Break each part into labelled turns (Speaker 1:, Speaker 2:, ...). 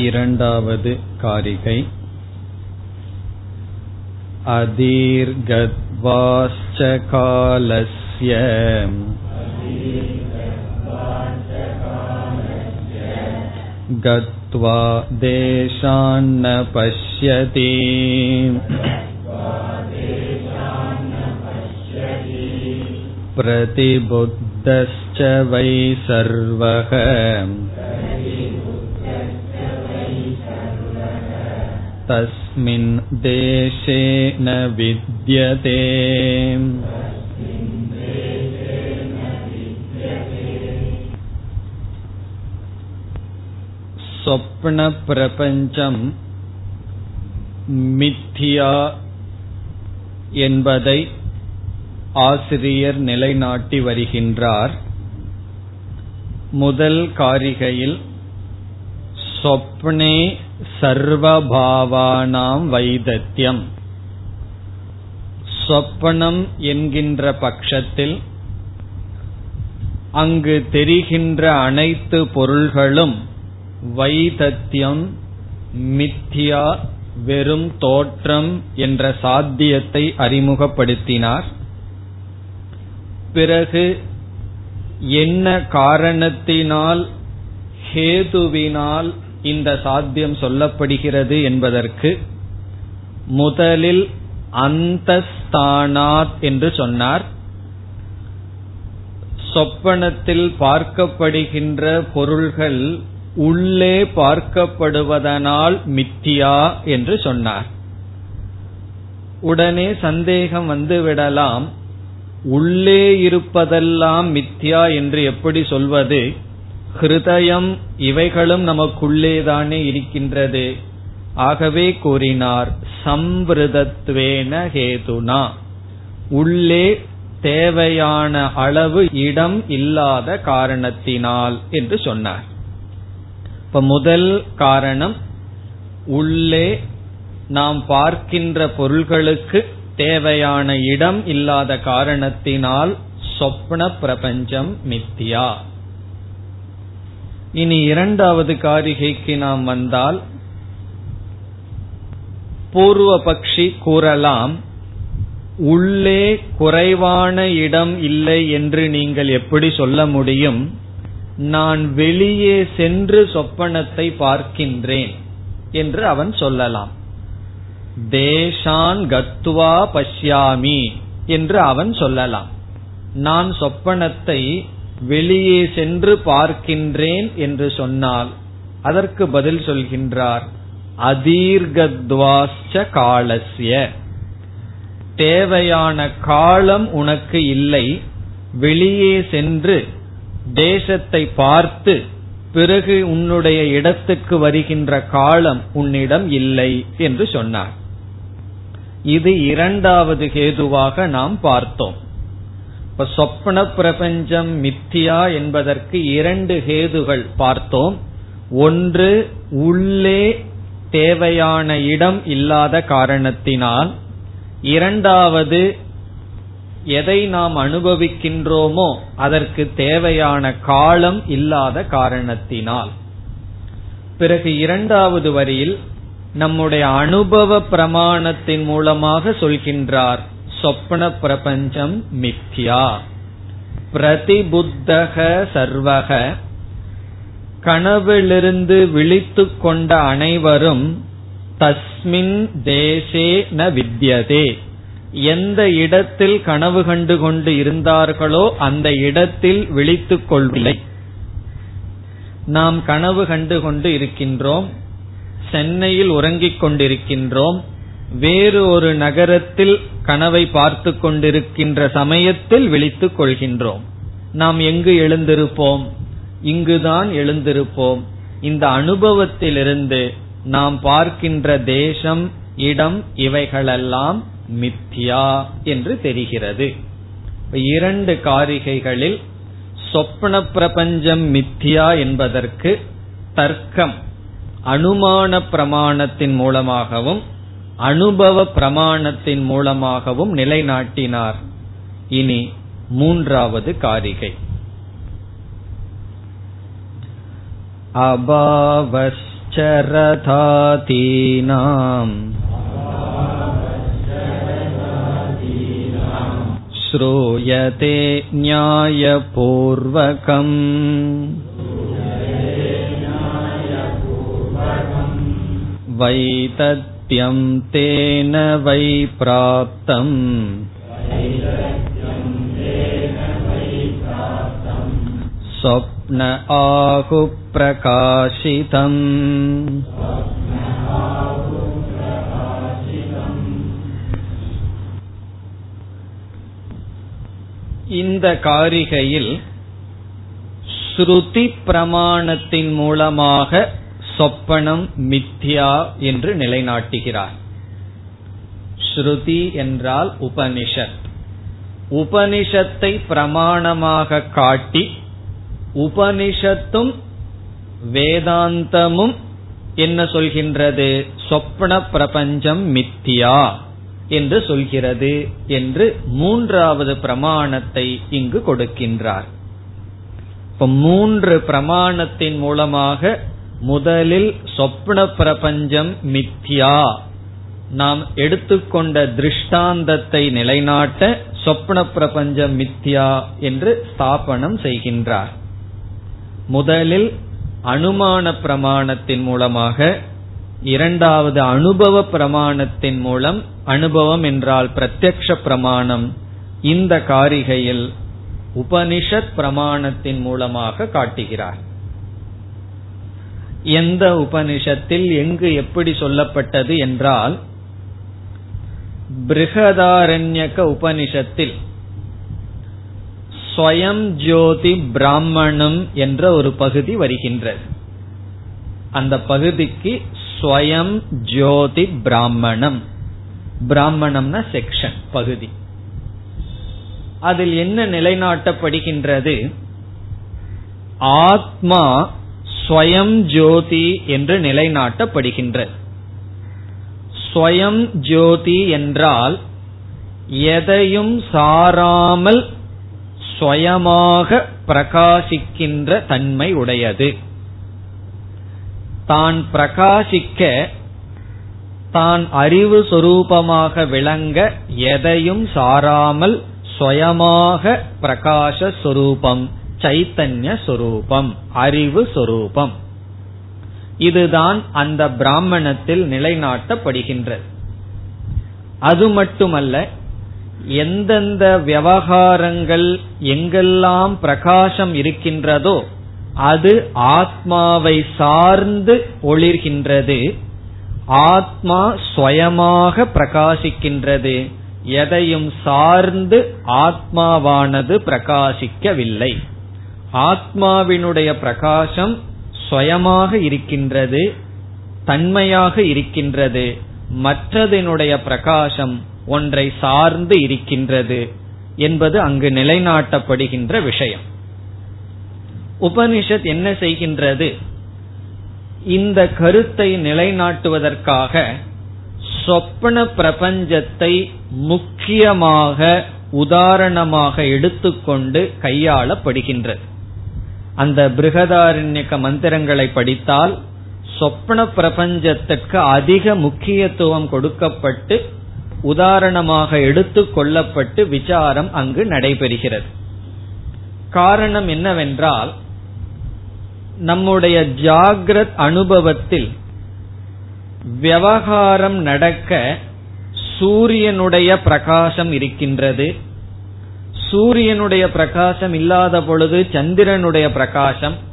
Speaker 1: இரண்டாவது कारिकै अदीर्घद्वाश्च कालस्य गत्वा देशान्न पश्यति प्रतिबुद्धश्च वै सर्वः तस्मिन् देशे न विद्यते சொப்னப்பிரபஞ்சம் மித்தியா என்பதை ஆசிரியர் நிலைநாட்டி வருகின்றார் முதல் காரிகையில் சொப்னே சர்வபாவானாம் வைதத்தியம் சொப்பனம் என்கின்ற பட்சத்தில் அங்கு தெரிகின்ற அனைத்து பொருள்களும் வைதத்தியம் மித்தியா வெறும் தோற்றம் என்ற சாத்தியத்தை அறிமுகப்படுத்தினார். பிறகு என்ன காரணத்தினால் ஹேதுவினால் இந்த சாத்தியம் சொல்லப்படுகிறது என்பதற்கு முதலில் அந்தஸ்தானாத் என்று சொன்னார். சொப்பனத்தில் பார்க்கப்படுகின்ற பொருள்கள் உள்ளே பார்க்கப்படுவதனால் மித்தியா என்று சொன்னார். உடனே சந்தேகம் வந்துவிடலாம். உள்ளே இருப்பதெல்லாம் மித்யா என்று எப்படி சொல்வது? ஹிருதயம் இவைகளும் நமக்குள்ளேதானே இருக்கின்றது. ஆகவே கூறினார் சம்பிரதத்வேன ஹேதுனா. உள்ளே தேவையான அளவு இடம் இல்லாத காரணத்தினால் என்று சொன்னார். இப்ப முதல் காரணம் உள்ளே நாம் பார்க்கின்ற பொருள்களுக்கு தேவையான இடம் இல்லாத காரணத்தினால் சொப்ன பிரபஞ்சம் மித்தியா. இனி இரண்டாவது காரிகைக்கு நாம் வந்தால் பூர்வ பக்ஷி கூறலாம் உள்ளே குறைவான இடம் இல்லை என்று நீங்கள் எப்படி சொல்ல முடியும்? நான் வெளியே சென்று சொப்பனத்தை பார்க்கின்றேன் என்று அவன் சொல்லலாம். தேஷான் கத்துவா பஷ்யாமி என்று அவன் சொல்லலாம். நான் சொப்பனத்தை வெளியே சென்று பார்க்கின்றேன் என்று சொன்னால் அதற்கு பதில் சொல்கின்றார் அதீர்கத்வாஸ்ச காலசிய தேவையான காலம் உனக்கு இல்லை. வெளியே சென்று தேசத்தை பார்த்து பிறகு உன்னுடைய இடத்துக்கு வருகின்ற காலம் உன்னிடம் இல்லை என்று சொன்னார். இது இரண்டாவது கேதுவாக நாம் பார்த்தோம். இப்ப சொப்ன பிரபஞ்சம் மித்தியா என்பதற்கு இரண்டு ஹேதுகள் பார்த்தோம். ஒன்று உள்ளே தேவையான இடம் இல்லாத காரணத்தினால். இரண்டாவது எதை நாம் அனுபவிக்கின்றோமோ அதற்கு தேவையான காலம் இல்லாத காரணத்தினால். பிறகு இரண்டாவது வரியில் நம்முடைய அனுபவ பிரமாணத்தின் மூலமாக சொல்கின்றார். சொப்பன பிரபஞ்சம் மித்யா. பிரதிபுத்தக சர்வக. கனவிலிருந்து விழித்து கொண்ட அனைவரும் தஸ்மின் தேசே ந வித்யதே. எந்த இடத்தில் கனவு கண்டு கொண்டு இருந்தார்களோ அந்த இடத்தில் விழித்துக் கொள்வில்லை. நாம் கனவு கண்டு கொண்டு இருக்கின்றோம். சென்னையில் உறங்கிக் கொண்டிருக்கின்றோம். வேறு ஒரு நகரத்தில் கனவை பார்த்து கொண்டிருக்கின்ற சமயத்தில் விழித்துக் கொள்கின்றோம். நாம் எங்கு எழுந்திருப்போம்? இங்குதான் எழுந்திருப்போம். இந்த அனுபவத்திலிருந்து நாம் பார்க்கின்ற தேசம் இடம் இவைகளெல்லாம் மித்யா என்று தெரிகிறது. இரண்டு காரிகைகளில் சொப்ன பிரபஞ்சம் மித்யா என்பதற்கு தர்க்கம் அனுமான பிரமாணத்தின் மூலமாகவும் அனுபவ பிரமாணத்தின் மூலமாகவும் நிலைநாட்டினார் இனி மூன்றாவது காரிகை அபாவஸ்ச भावश्चरथातीनाम् श्रूयते न्यायपूर्वकम् वैतत्यं तेन वै प्राप्तम् स्वप्न आहुप्रकाशितम् இந்த காரிகையில் ஸ்ருதி பிரமாணத்தின் மூலமாக சொப்பனம் மித்யா என்று நிலைநாட்டுகிறார். ஸ்ருதி என்றால் உபனிஷத். உபனிஷத்தை பிரமாணமாக காட்டி உபனிஷத்தும் வேதாந்தமும் என்ன சொல்கின்றது? சொப்பன பிரபஞ்சம் மித்தியா என்று சொல்கிறது என்று மூன்றாவது பிரமாணத்தை இங்கு கொடுக்கின்றார். இப்ப மூன்று பிரமாணத்தின் மூலமாக முதலில் சொப்ன பிரபஞ்சம் மித்யா. நாம் எடுத்துக்கொண்ட திருஷ்டாந்தத்தை நிலைநாட்ட சொப்ன பிரபஞ்சம் மித்யா என்று ஸ்தாபனம் செய்கின்றார். முதலில் அனுமான பிரமாணத்தின் மூலமாக இரண்டாவது அனுபவ பிரமாணத்தின் மூலம் அனுபவம் என்றால் பிரத்யக்ஷ பிரமாணம் இந்த காரிகையில் உபனிஷத் பிரமாணத்தின் மூலமாக காட்டுகிறார். எந்த உபனிஷத்தில் எங்கு எப்படி சொல்லப்பட்டது என்றால் பிருகதாரண்யக உபனிஷத்தில் ஸ்வயம் ஜோதி பிராமணம் என்ற ஒரு பகுதி வருகின்றது. அந்த பகுதிக்கு ஸ்வயம் ஜோதி பிராமணம். பிராமணம்னா செக்ஷன் பகுதி. அதில் என்ன நிலைநாட்டப்படுகின்றது? ஆத்மா ஸ்வயம் ஜோதி என்று நிலைநாட்டப்படுகின்றது ஸ்வயம் ஜோதி என்றால் எதையும் சாராமல் ஸ்வயமாக பிரகாசிக்கின்ற தன்மை உடையது. தான் பிரகாசிக்க தான் அறிவு சொரூபமாக விளங்க எதையும் சாராமல் சுயமாக பிரகாச சொரூபம். சைத்தன்ய சொரூபம் அறிவு சொரூபம். இதுதான் அந்த பிராமணத்தில் நிலைநாட்டப்படுகின்றது அது மட்டுமல்ல எந்தெந்த விவகாரங்கள் எங்கெல்லாம் பிரகாசம் இருக்கின்றதோ அது ஆத்மாவை சார்ந்து ஒளிர்கின்றது. ஆத்மா ஸ்வயமாக பிரகாசிக்கின்றது. எதையும் சார்ந்து ஆத்மாவானது பிரகாசிக்கவில்லை. ஆத்மாவினுடைய பிரகாசம் சுயமாக இருக்கின்றது தன்மையாக இருக்கின்றது. மற்றதினுடைய பிரகாசம் ஒன்றை சார்ந்து இருக்கின்றது என்பது அங்கு நிலைநாட்டப்படுகின்ற விஷயம். உபனிஷத் என்ன செய்கின்றது? இந்த கருத்தை நிலைநாட்டுவதற்காக சொப்பன பிரபஞ்சத்தை முக்கியமாக உதாரணமாக எடுத்துக்கொண்டு கையாளப்படுகின்றது. அந்த பிருகதாரண்யக்க மந்திரங்களை படித்தால் சொப்ன பிரபஞ்சத்திற்கு அதிக முக்கியத்துவம் கொடுக்கப்பட்டு உதாரணமாக எடுத்து கொள்ளப்பட்டு விசாரம் அங்கு நடைபெறுகிறது. காரணம் என்னவென்றால் நம்முடைய ஜாகிரத் அனுபவத்தில் விவகாரம் நடக்க சூரியனுடைய பிரகாசம் இருக்கின்றது. சூரியனுடைய பிரகாசம் இல்லாத பொழுது சந்திரனுடைய பிரகாசம்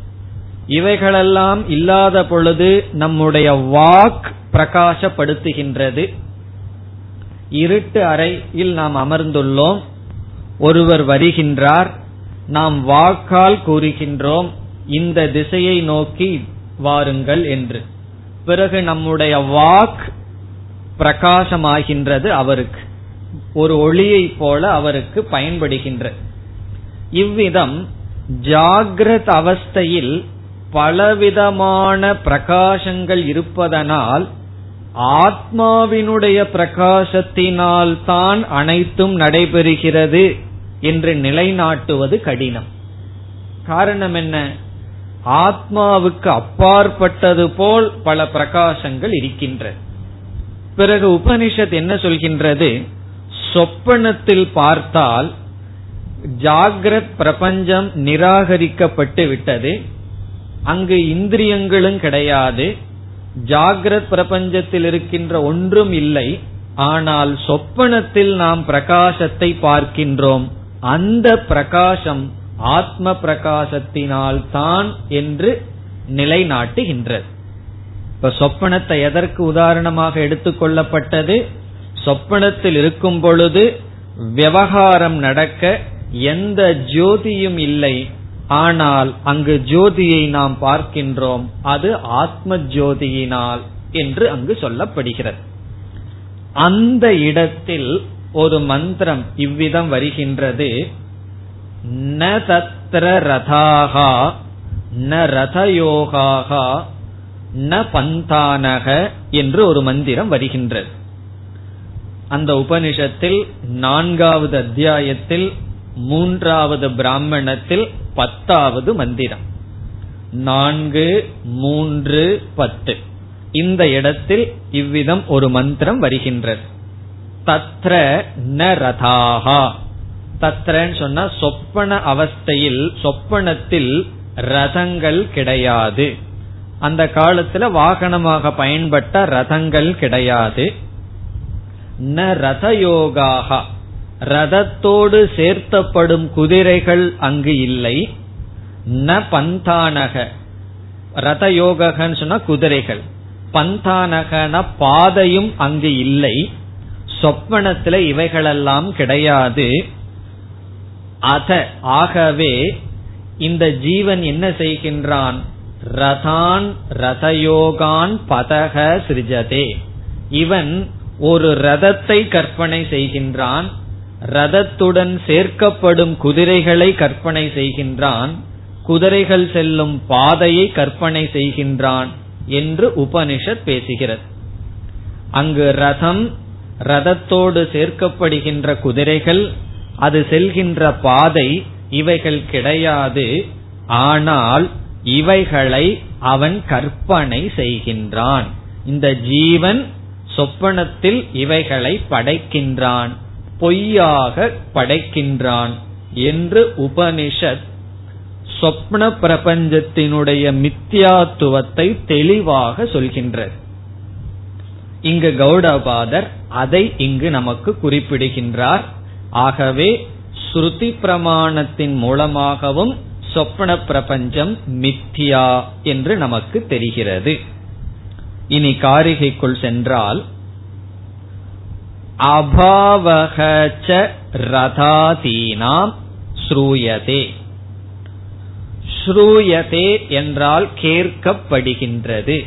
Speaker 1: இவைகளெல்லாம் இல்லாத பொழுது நம்முடைய வாக் பிரகாசப்படுத்துகின்றது. இருட்டு அறையில் நாம் அமர்ந்துள்ளோம். ஒருவர் வருகின்றார். நாம் வாக்கால் கூறுகின்றோம். இந்த திசையை நோக்கி வாருங்கள் என்று. பிறகு நம்முடைய வாக் பிரகாசமாகின்றது அவருக்கு. ஒரு ஒளியை போல அவருக்கு பயன்படுகின்ற. இவ்விதம் ஜாகிரத் அவஸ்தையில் பலவிதமான பிரகாசங்கள் இருப்பதனால் ஆத்மாவினுடைய பிரகாசத்தினால் தான் அனைத்தும் நடைபெறுகிறது என்று நிலைநாட்டுவது கடினம். காரணம் என்ன? ஆத்மாவுக்கு அப்பாற்பட்டது போல் பல பிரகாசங்கள் இருக்கின்ற. பிறகு உபனிஷத் என்ன சொல்கின்றது? சொப்பனத்தில் பார்த்தால் ஜாகிரத் பிரபஞ்சம் நிராகரிக்கப்பட்டு விட்டது. அங்கு இந்திரியங்களும் கிடையாது. ஜாகிரத் பிரபஞ்சத்தில் இருக்கின்ற ஒன்றும் இல்லை. ஆனால் சொப்பனத்தில் நாம் பிரகாசத்தை பார்க்கின்றோம். அந்த பிரகாசம் ஆத்ம பிரகாசத்தினால் தான் என்று நிலைநாட்டுகின்றது. இப்ப சொப்பனத்தை எதற்கு உதாரணமாக எடுத்துக்கொள்ளப்பட்டது சொப்பனத்தில் இருக்கும் பொழுது விவகாரம் நடக்க எந்த ஜோதியும் இல்லை. ஆனால் அங்கு ஜோதியை நாம் பார்க்கின்றோம். அது ஆத்ம ஜோதியினால் என்று அங்கு சொல்லப்படுகிறது. அந்த இடத்தில் ஒரு மந்திரம் இவ்விதம் வருகின்றது. ந தத்ர ரதாகா ந ரதயோகாகா ந பந்தானக என்று ஒரு மந்திரம் வருகின்றது. அந்த உபனிஷத்தில் நான்காவது அத்தியாயத்தில் மூன்றாவது பிராமணத்தில் பத்தாவது மந்திரம். நான்கு மூன்று பத்து. இந்த இடத்தில் இவ்விதம் ஒரு மந்திரம் வருகின்றது. தத்ர ந ரதாகா தத்ரன்னு சொன்னா சொப்பன அவஸ்தையில் சொப்பனத்தில் ரதங்கள் கிடையாது. அந்த காலத்துல வாகனமாக பயன்பட்ட ரதங்கள் கிடையாது. ந ரதயோகாக. ரதத்தோடு சேர்த்தப்படும் குதிரைகள் அங்கு இல்லை. ந பந்தானக. ரதயோகன்னு சொன்னா குதிரைகள். பந்தானகன பாதையும் அங்கு இல்லை. சொப்பனத்துல இவைகளெல்லாம் கிடையாது. அத ஆகவே இந்த ஜீவன் என்ன செய்கின்றான்? ரதான் ரதயோகான் பதக சிருஜதே. இவன் ஒரு ரதத்தை கற்பனை செய்கின்றான் ரதத்துடன் சேர்க்கப்படும் குதிரைகளை கற்பனை செய்கின்றான் குதிரைகள் செல்லும் பாதையை கற்பனை செய்கின்றான் என்று உபனிஷத் பேசுகிறது. அங்கு ரதம் ரதத்தோடு சேர்க்கப்படுகின்ற குதிரைகள் அது செல்கின்ற பாதை இவைகள் கிடையாது ஆனால் இவைகளை அவன் கற்பனை செய்கின்றான். இந்த ஜீவன் சொப்பனத்தில் இவைகளை படைக்கின்றான் பொய்யாக படைக்கின்றான் என்று உபனிஷத் சொப்ன பிரபஞ்சத்தினுடைய மித்தியாத்துவத்தை தெளிவாக சொல்கின்றது. இங்கு கௌடபாதர் அதை இங்கு நமக்கு குறிப்பிடுகின்றார். ஆகவே ஸ்ருதி பிரமாணத்தின் மூலமாகவும் சொப்பன பிரபஞ்சம் மித்தியா என்று நமக்கு தெரிகிறது. இனி காரிகைக்குள் சென்றால் அபாவகச்ச ரதாதீனாம் ஸ்ரூயதே. ஸ்ரூயதே என்றால் கேட்கப்படுகின்றது.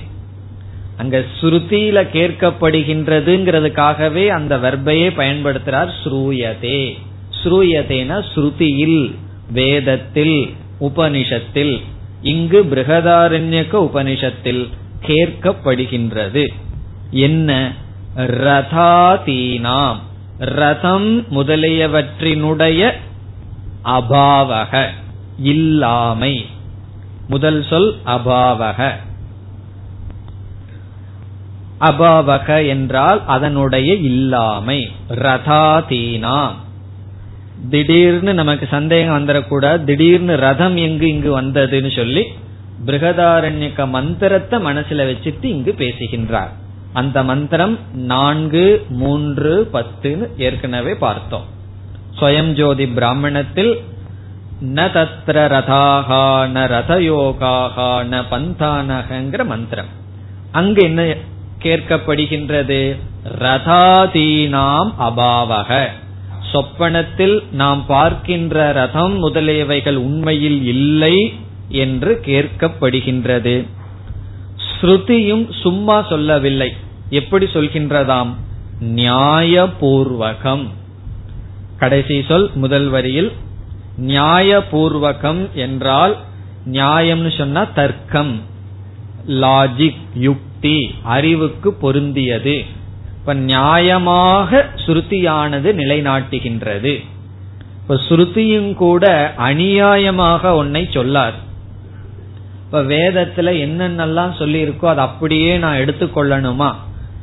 Speaker 1: அங்க ஸ்ருதியில கேட்கப்படுகின்றதுங்கிறதுக்காகவே அந்த வெர்பையே பயன்படுத்துறார் ஸ்ரூயதே. ஸ்ரூயதேன ஸ்ருதியில் வேதத்தில் உபனிஷத்தில் இங்கு பிருகதாரண்யக்க உபனிஷத்தில். கேட்கப்படுகின்றது. என்ன? ரதாதீனாம். ரதம் முதலியவற்றினுடைய அபாவக இல்லாமை. முதல் சொல் அபாவக. அபாவக என்றால் அதனுடைய இல்லாமை. ரதாதீனாம். திடீர்னு நமக்கு சந்தேகம் வந்துடக்கூடாது திடீர்னு ரதம் எங்கு இங்கு வந்ததுன்னு சொல்லி பிருகதாரண்யக்க மந்திரத்தை மனசுல வச்சுட்டு இங்கு பேசுகின்றார். அந்த மந்திரம் நான்கு மூன்று பத்துன்னு ஏற்கனவே பார்த்தோம். ஸ்வயம் ஜோதி பிராமணத்தில் ந தத்ர ரதாகா ந ரதயோகாகா ந பந்தானகங்கிற மந்திரம். அங்கு என்ன கேட்கப்படுகின்றது? ரதாதீனாம் அபாவக. சொப்பனத்தில் நாம் பார்க்கின்ற ரதம் முதலியவைகள் உண்மையில் இல்லை. என்று கேட்கப்படுகின்றது. ஸ்ருதியும் சும்மா சொல்லவில்லை. எப்படி சொல்கின்றதாம்? நியாயபூர்வகம். கடைசி சொல் முதல் வரியில் நியாயபூர்வகம் என்றால் நியாயம்னு சொன்னா தர்க்கம். லாஜிக் யுக்தி அறிவுக்கு பொருந்தியது. இப்ப நியாயமாக சுருத்தியானது நிலைநாட்டுகின்றது. இப்ப சுருத்தியும் கூட அநியாயமாக ஒன்னை சொல்லார். இப்ப வேதத்துல என்னென்னலாம் சொல்லி இருக்கோ அது அப்படியே நான் எடுத்துக்கொள்ளணுமா?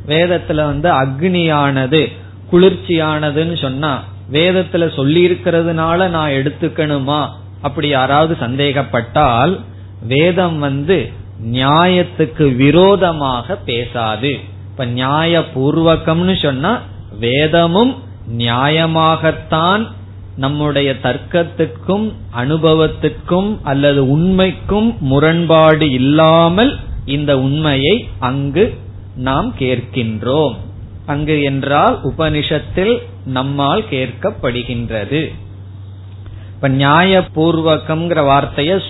Speaker 1: வேதத்துல வந்து அக்னியானது குளிர்ச்சியானதுன்னு சொன்னா வேதத்துல சொல்லி இருக்கிறதுனால நான் எடுத்துக்கணுமா? அப்படி யாராவது சந்தேகப்பட்டால் வேதம் வந்து நியாயத்துக்கு விரோதமாக பேசாது. இப்ப நியாய பூர்வகம்னு சொன்னா வேதமும் நியாயமாகத்தான் நம்முடைய தர்க்கத்துக்கும் அனுபவத்துக்கும் அல்லது உண்மைக்கும் முரண்பாடு இல்லாமல் இந்த உண்மையை அங்கு நாம் கேட்கின்றோம். அங்கு என்றால் உபனிஷத்தில் நம்மால் கேட்கப்படுகின்றது. இப்ப நியாய வார்த்தையை வார்த்தைய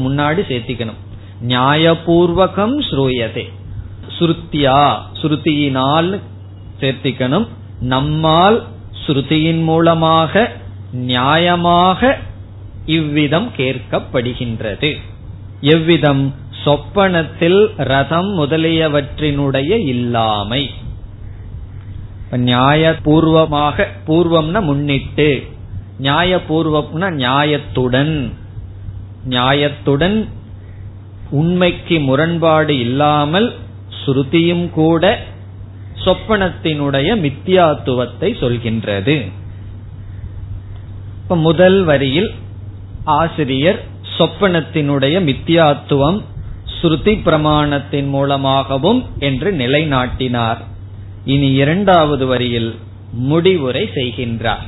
Speaker 1: முன்னாடி சேர்த்திக்கணும். நியாயபூர்வகம் ஸ்ரூயதே. ஸ்ருத்தியா ஸ்ருதியினால் சேர்த்திக்கணும். நம்மால் ஸ்ருதியின் மூலமாக நியாயமாக இவ்விதம் கேட்கப்படுகின்றது. எவ்விதம்? சொப்பனத்தில் ரதம் முதலியவற்றினுடைய இல்லாமை. நியாய பூர்வமாக பூர்வம்னா முன்னிட்டு நியாய பூர்வம்னா நியாயத்துடன். நியாயத்துடன் உண்மைக்கு முரண்பாடு இல்லாமல் ஸ்ருதியும் கூட சொப்பனத்தினுடைய மித்தியாத்துவத்தை சொல்கின்றது. இப்ப முதல் வரியில் ஆசிரியர் சொப்பனத்தினுடைய மித்தியாத்துவம் ஸ்ருதி பிரமாணத்தின் மூலமாகவும் என்று நிலைநாட்டினார். இனி இரண்டாவது வரியில் முடிவுரை செய்கின்றார்.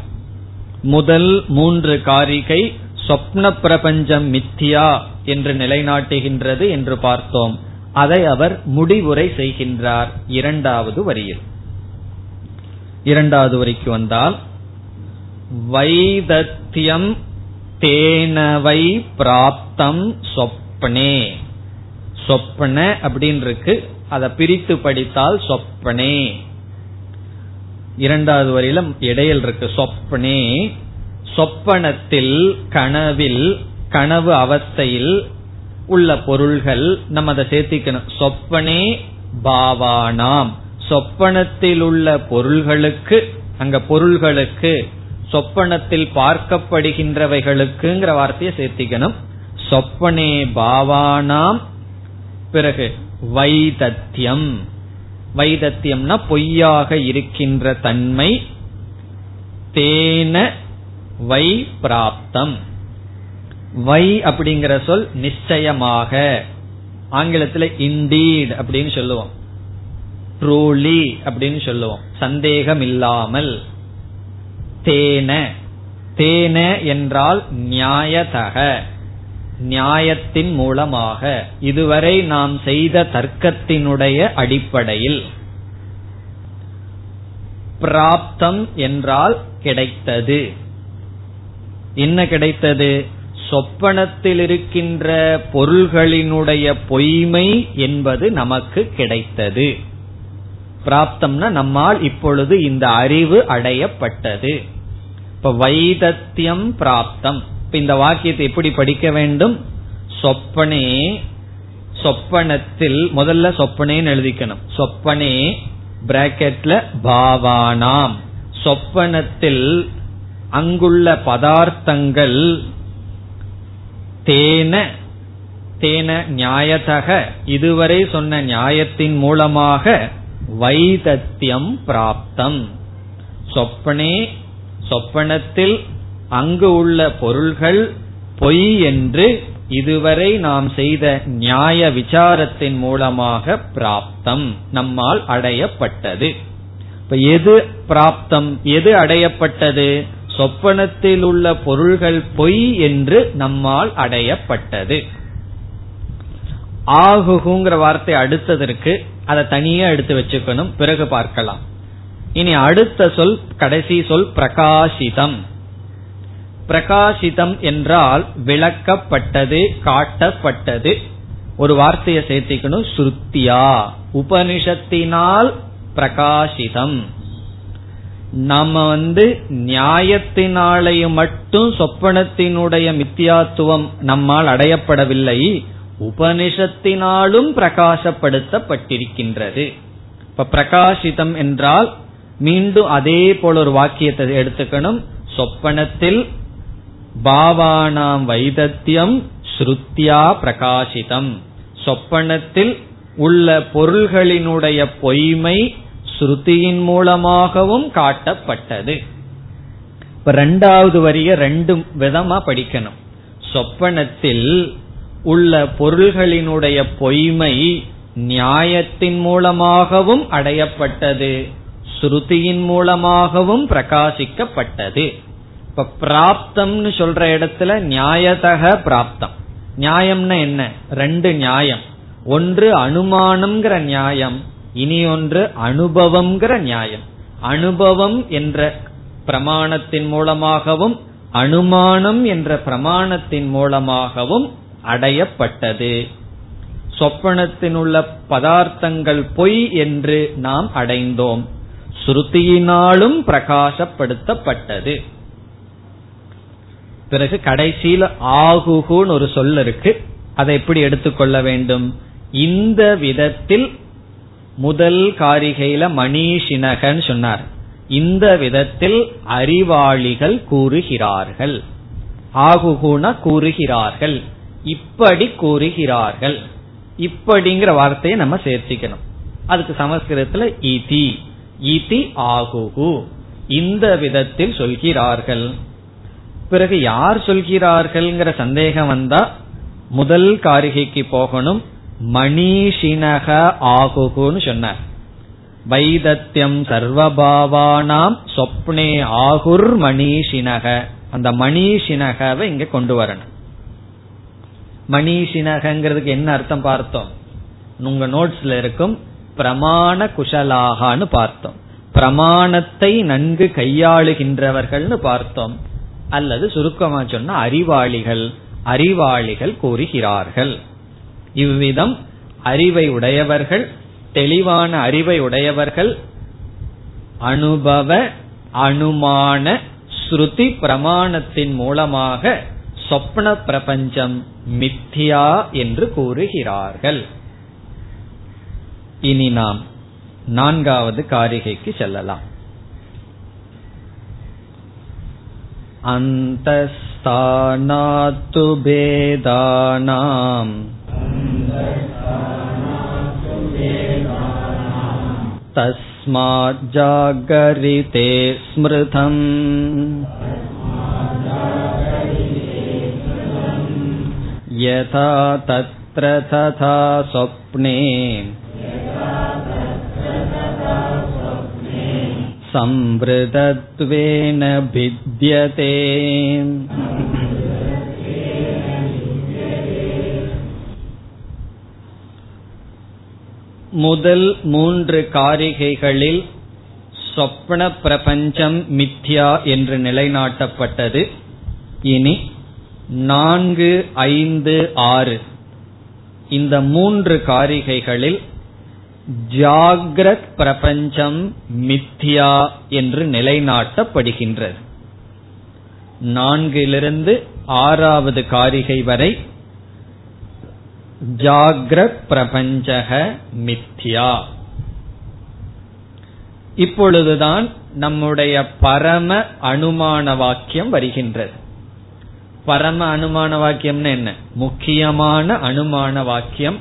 Speaker 1: முதல் மூன்று காரிகை சொப்ன பிரபஞ்சம் மித்தியா என்று நிலைநாட்டுகின்றது என்று பார்த்தோம். அதை அவர் முடிவுரை செய்கின்றார். இரண்டாவது வரியில். இரண்டாவது வரிக்கு வந்தால் வைதத்தியம் தேனவை பிராப்தம் சொப்பனே சொப்பன அப்படின்னு இருக்கு அதை பிரித்து படித்தால் சொப்பனே இரண்டாவது வரையில இடையில் இருக்கு சொப்பனே சொப்பனத்தில் கனவில் கனவு அவஸ்தையில் உள்ள பொருள்கள் நம்ம அதை சேர்த்திக்கணும். சொப்பனே பாவானாம். சொப்பனத்தில் உள்ள பொருள்களுக்கு அங்க பொருள்களுக்கு சொப்பனத்தில் பார்க்கப்படுகின்றவைகளுக்குங்கிற வார்த்தையை சேர்த்திக்கணும். சொப்பனே பாவானாம். பிறகு வைதத்தியம். வைதத்தியம்னா பொய்யாக இருக்கின்ற தன்மை. தேன வை பிராப்தம் வை அப்படிங்கிற சொல் நிச்சயமாக. ஆங்கிலத்துல இண்டீட் அப்படின்னு சொல்லுவோம். ட்ரூலி அப்படின்னு சொல்லுவோம். சந்தேகம் இல்லாமல் தேன. தேன என்றால் நியாயதக நியாயத்தின் மூலமாக. இதுவரை நாம் செய்த தர்க்கத்தினுடைய அடிப்படையில். பிராப்தம் என்றால் கிடைத்தது. என்ன கிடைத்தது? சொப்பனத்தில் இருக்கின்ற பொருள்களினுடைய பொய்மை என்பது நமக்கு கிடைத்தது. பிராப்தம்னா நம்மால் இப்பொழுது இந்த அறிவு அடையப்பட்டது. இப்ப வைதத்தியம் பிராப்தம். இப்ப இந்த வாக்கியத்தை எப்படி படிக்க வேண்டும்? சொப்பனே சொப்பனத்தில் முதல்ல சொப்பனேன்னு எழுதிக்கணும். சொப்பனே பிராக்கெட்ல பாவானாம். சொப்பனத்தில் அங்குள்ள பதார்த்தங்கள் தேன தேன நியாயதக இதுவரை சொன்ன நியாயத்தின் மூலமாக வைதத்தியம் பிராப்தம். சொப்பனே சொப்பனத்தில் அங்கு உள்ள பொருள்கள் பொய் என்று இதுவரை நாம் செய்த நியாய விசாரத்தின் மூலமாக பிராப்தம் நம்மால் அடையப்பட்டது. இப்ப எது பிராப்தம்? எது அடையப்பட்டது? சொப்பனத்தில் உள்ள பொருள்கள் பொய் என்று நம்மால் அடையப்பட்டது. ஆகுகுங்கிற வார்த்தை அடுத்ததற்கு அதை தனியே எடுத்து வச்சுக்கணும். பிறகு பார்க்கலாம். இனி அடுத்த சொல் கடைசி சொல் பிரகாசிதம். பிரகாசிதம் என்றால் விளக்கப்பட்டது காட்டப்பட்டது. ஒரு வார்த்தையை சேர்த்திக்கணும். ஸ்ருத்தியா உபனிஷத்தினால் பிரகாசிதம். நம்ம வந்து நியாயத்தினாலேயும் மட்டும் சொப்பனத்தினுடைய மித்தியாத்துவம் நம்மால் அடையப்படவில்லை உபனிஷத்தினாலும் பிரகாசப்படுத்தப்பட்டிருக்கின்றது. இப்ப பிரகாசிதம் என்றால் மீண்டும் அதே போல ஒரு வாக்கியத்தை எடுத்துக்கணும். சொப்பனத்தில் பாவானாம் வைதத்தியம் ஸ்ருத்யா பிரகாசிதம். சொப்பனத்தில் உள்ள பொருள்களினுடைய பொய்மை ஸ்ருதியின் மூலமாகவும் காட்டப்பட்டது. இப்ப ரெண்டாவது வரிய ரெண்டு விதமா படிக்கணும். சொப்பனத்தில் உள்ள பொருள்களினுடைய பொய்மை நியாயத்தின் மூலமாகவும் அடையப்பட்டது. ஸ்ருதியின் மூலமாகவும் பிரகாசிக்கப்பட்டது. இப்ப பிராப்தம்னு சொல்ற இடத்துல நியாயதக பிராப்தம். நியாயம்னா என்ன? ரெண்டு நியாயம். ஒன்று அனுமானம்ங்கிற நியாயம். இனி ஒன்று அனுபவம்ங்கிற நியாயம். அனுபவம் என்ற பிரமாணத்தின் மூலமாகவும் அனுமானம் என்ற பிரமாணத்தின் மூலமாகவும் அடையப்பட்டது. சொப்பனத்தின் உள்ள பதார்த்தங்கள் பொய் என்று நாம் அடைந்தோம். ஸ்ருதியினாலும் பிரகாசப்படுத்தப்பட்டது. பிறகு கடைசியில ஆகுகுன்னு ஒரு சொல் இருக்கு. அதை எப்படி எடுத்துக்கொள்ள வேண்டும்? இந்த விதத்தில் முதல் காரிகையில மணிஷினகன் சொன்னார். இந்த விதத்தில் அறிவாளிகள் கூறுகிறார்கள். ஆகுகுண கூறுகிறார்கள். இப்படி கூறுகிறார்கள். இப்படிங்கிற வார்த்தையை நம்ம சேர்த்திக்கணும். அதுக்கு சமஸ்கிருதத்துல இதி இதி ஆகுகு. இந்த விதத்தில் சொல்கிறார்கள். பிறகு யார் சொல்கிறார்கள்ங்கிற சந்தேகம் வந்தா முதல் காரிகைக்கு போகணும். மணிஷினக ஆகுகுன்னு சொன்னார். வைதத்தியம் சர்வபாவானாம் சொப்னே ஆகுர் மணிஷினக. அந்த மணிஷினகவை இங்க கொண்டு வரணும். மணிஷினகங்கிறதுக்கு என்ன அர்த்தம் பார்த்தோம்? உங்க நோட்ஸ்ல இருக்கும் பிரமாண குஷலாகான்னு பார்த்தோம். பிரமாணத்தை நன்கு கையாளுகின்றவர்கள்னு பார்த்தோம். அல்லது சுருக்கமா சொன்ன அறிவாளிகள் அறிவாளிகள் கூறுகிறார்கள். இவ்விதம் அறிவை உடையவர்கள் தெளிவான அறிவை உடையவர்கள் அனுபவ அனுமான ஸ்ருதி பிரமாணத்தின் மூலமாக சொப்ன பிரபஞ்சம் மித்யா என்று கூறுகிறார்கள். இனி நாம் நான்காவது காரிகைக்கு செல்லலாம். அந்தஸ்தானாத்து பேதானாம் तस्माज्जागरिते स्मृतम् यथा तत्र तथा स्वप्ने संवृतत्वेन भिद्यते முதல் மூன்று காரிகைகளில் சொப்ன பிரபஞ்சம் மித்யா என்று நிலைநாட்டப்பட்டது. இனி நான்கு ஐந்து ஆறு. இந்த மூன்று காரிகைகளில் ஜாகிரத் பிரபஞ்சம் மித்யா என்று நிலைநாட்டப்படுகின்றது. நான்கிலிருந்து ஆறாவது காரிகை வரை ஜாகிரத் பிரபஞ்சக மித்யா. இப்பொழுதுதான் நம்முடைய பரம அனுமான வாக்கியம் வருகின்றது. பரம அனுமான வாக்கியம்னு என்ன? முக்கியமான அனுமான வாக்கியம்.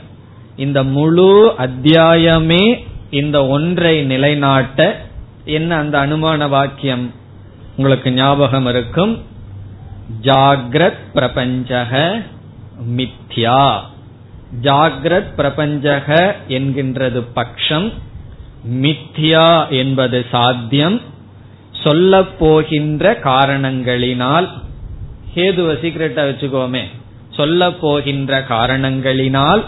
Speaker 1: இந்த முழு அத்தியாயமே இந்த ஒன்றை நிலைநாட்ட என்ன அந்த அனுமான வாக்கியம்? உங்களுக்கு ஞாபகம் இருக்கும். ஜாகிரத் பிரபஞ்சக மித்யா. ஜாகிரத் பிரபஞ்சக என்கின்றது பக்ஷம் மித்யா என்பது சாத்தியம் சொல்ல போகின்ற காரணங்களினால் ஹேதுவ சீக்கிரட்டா வச்சுக்கோமே சொல்ல போகின்ற காரணங்களினால்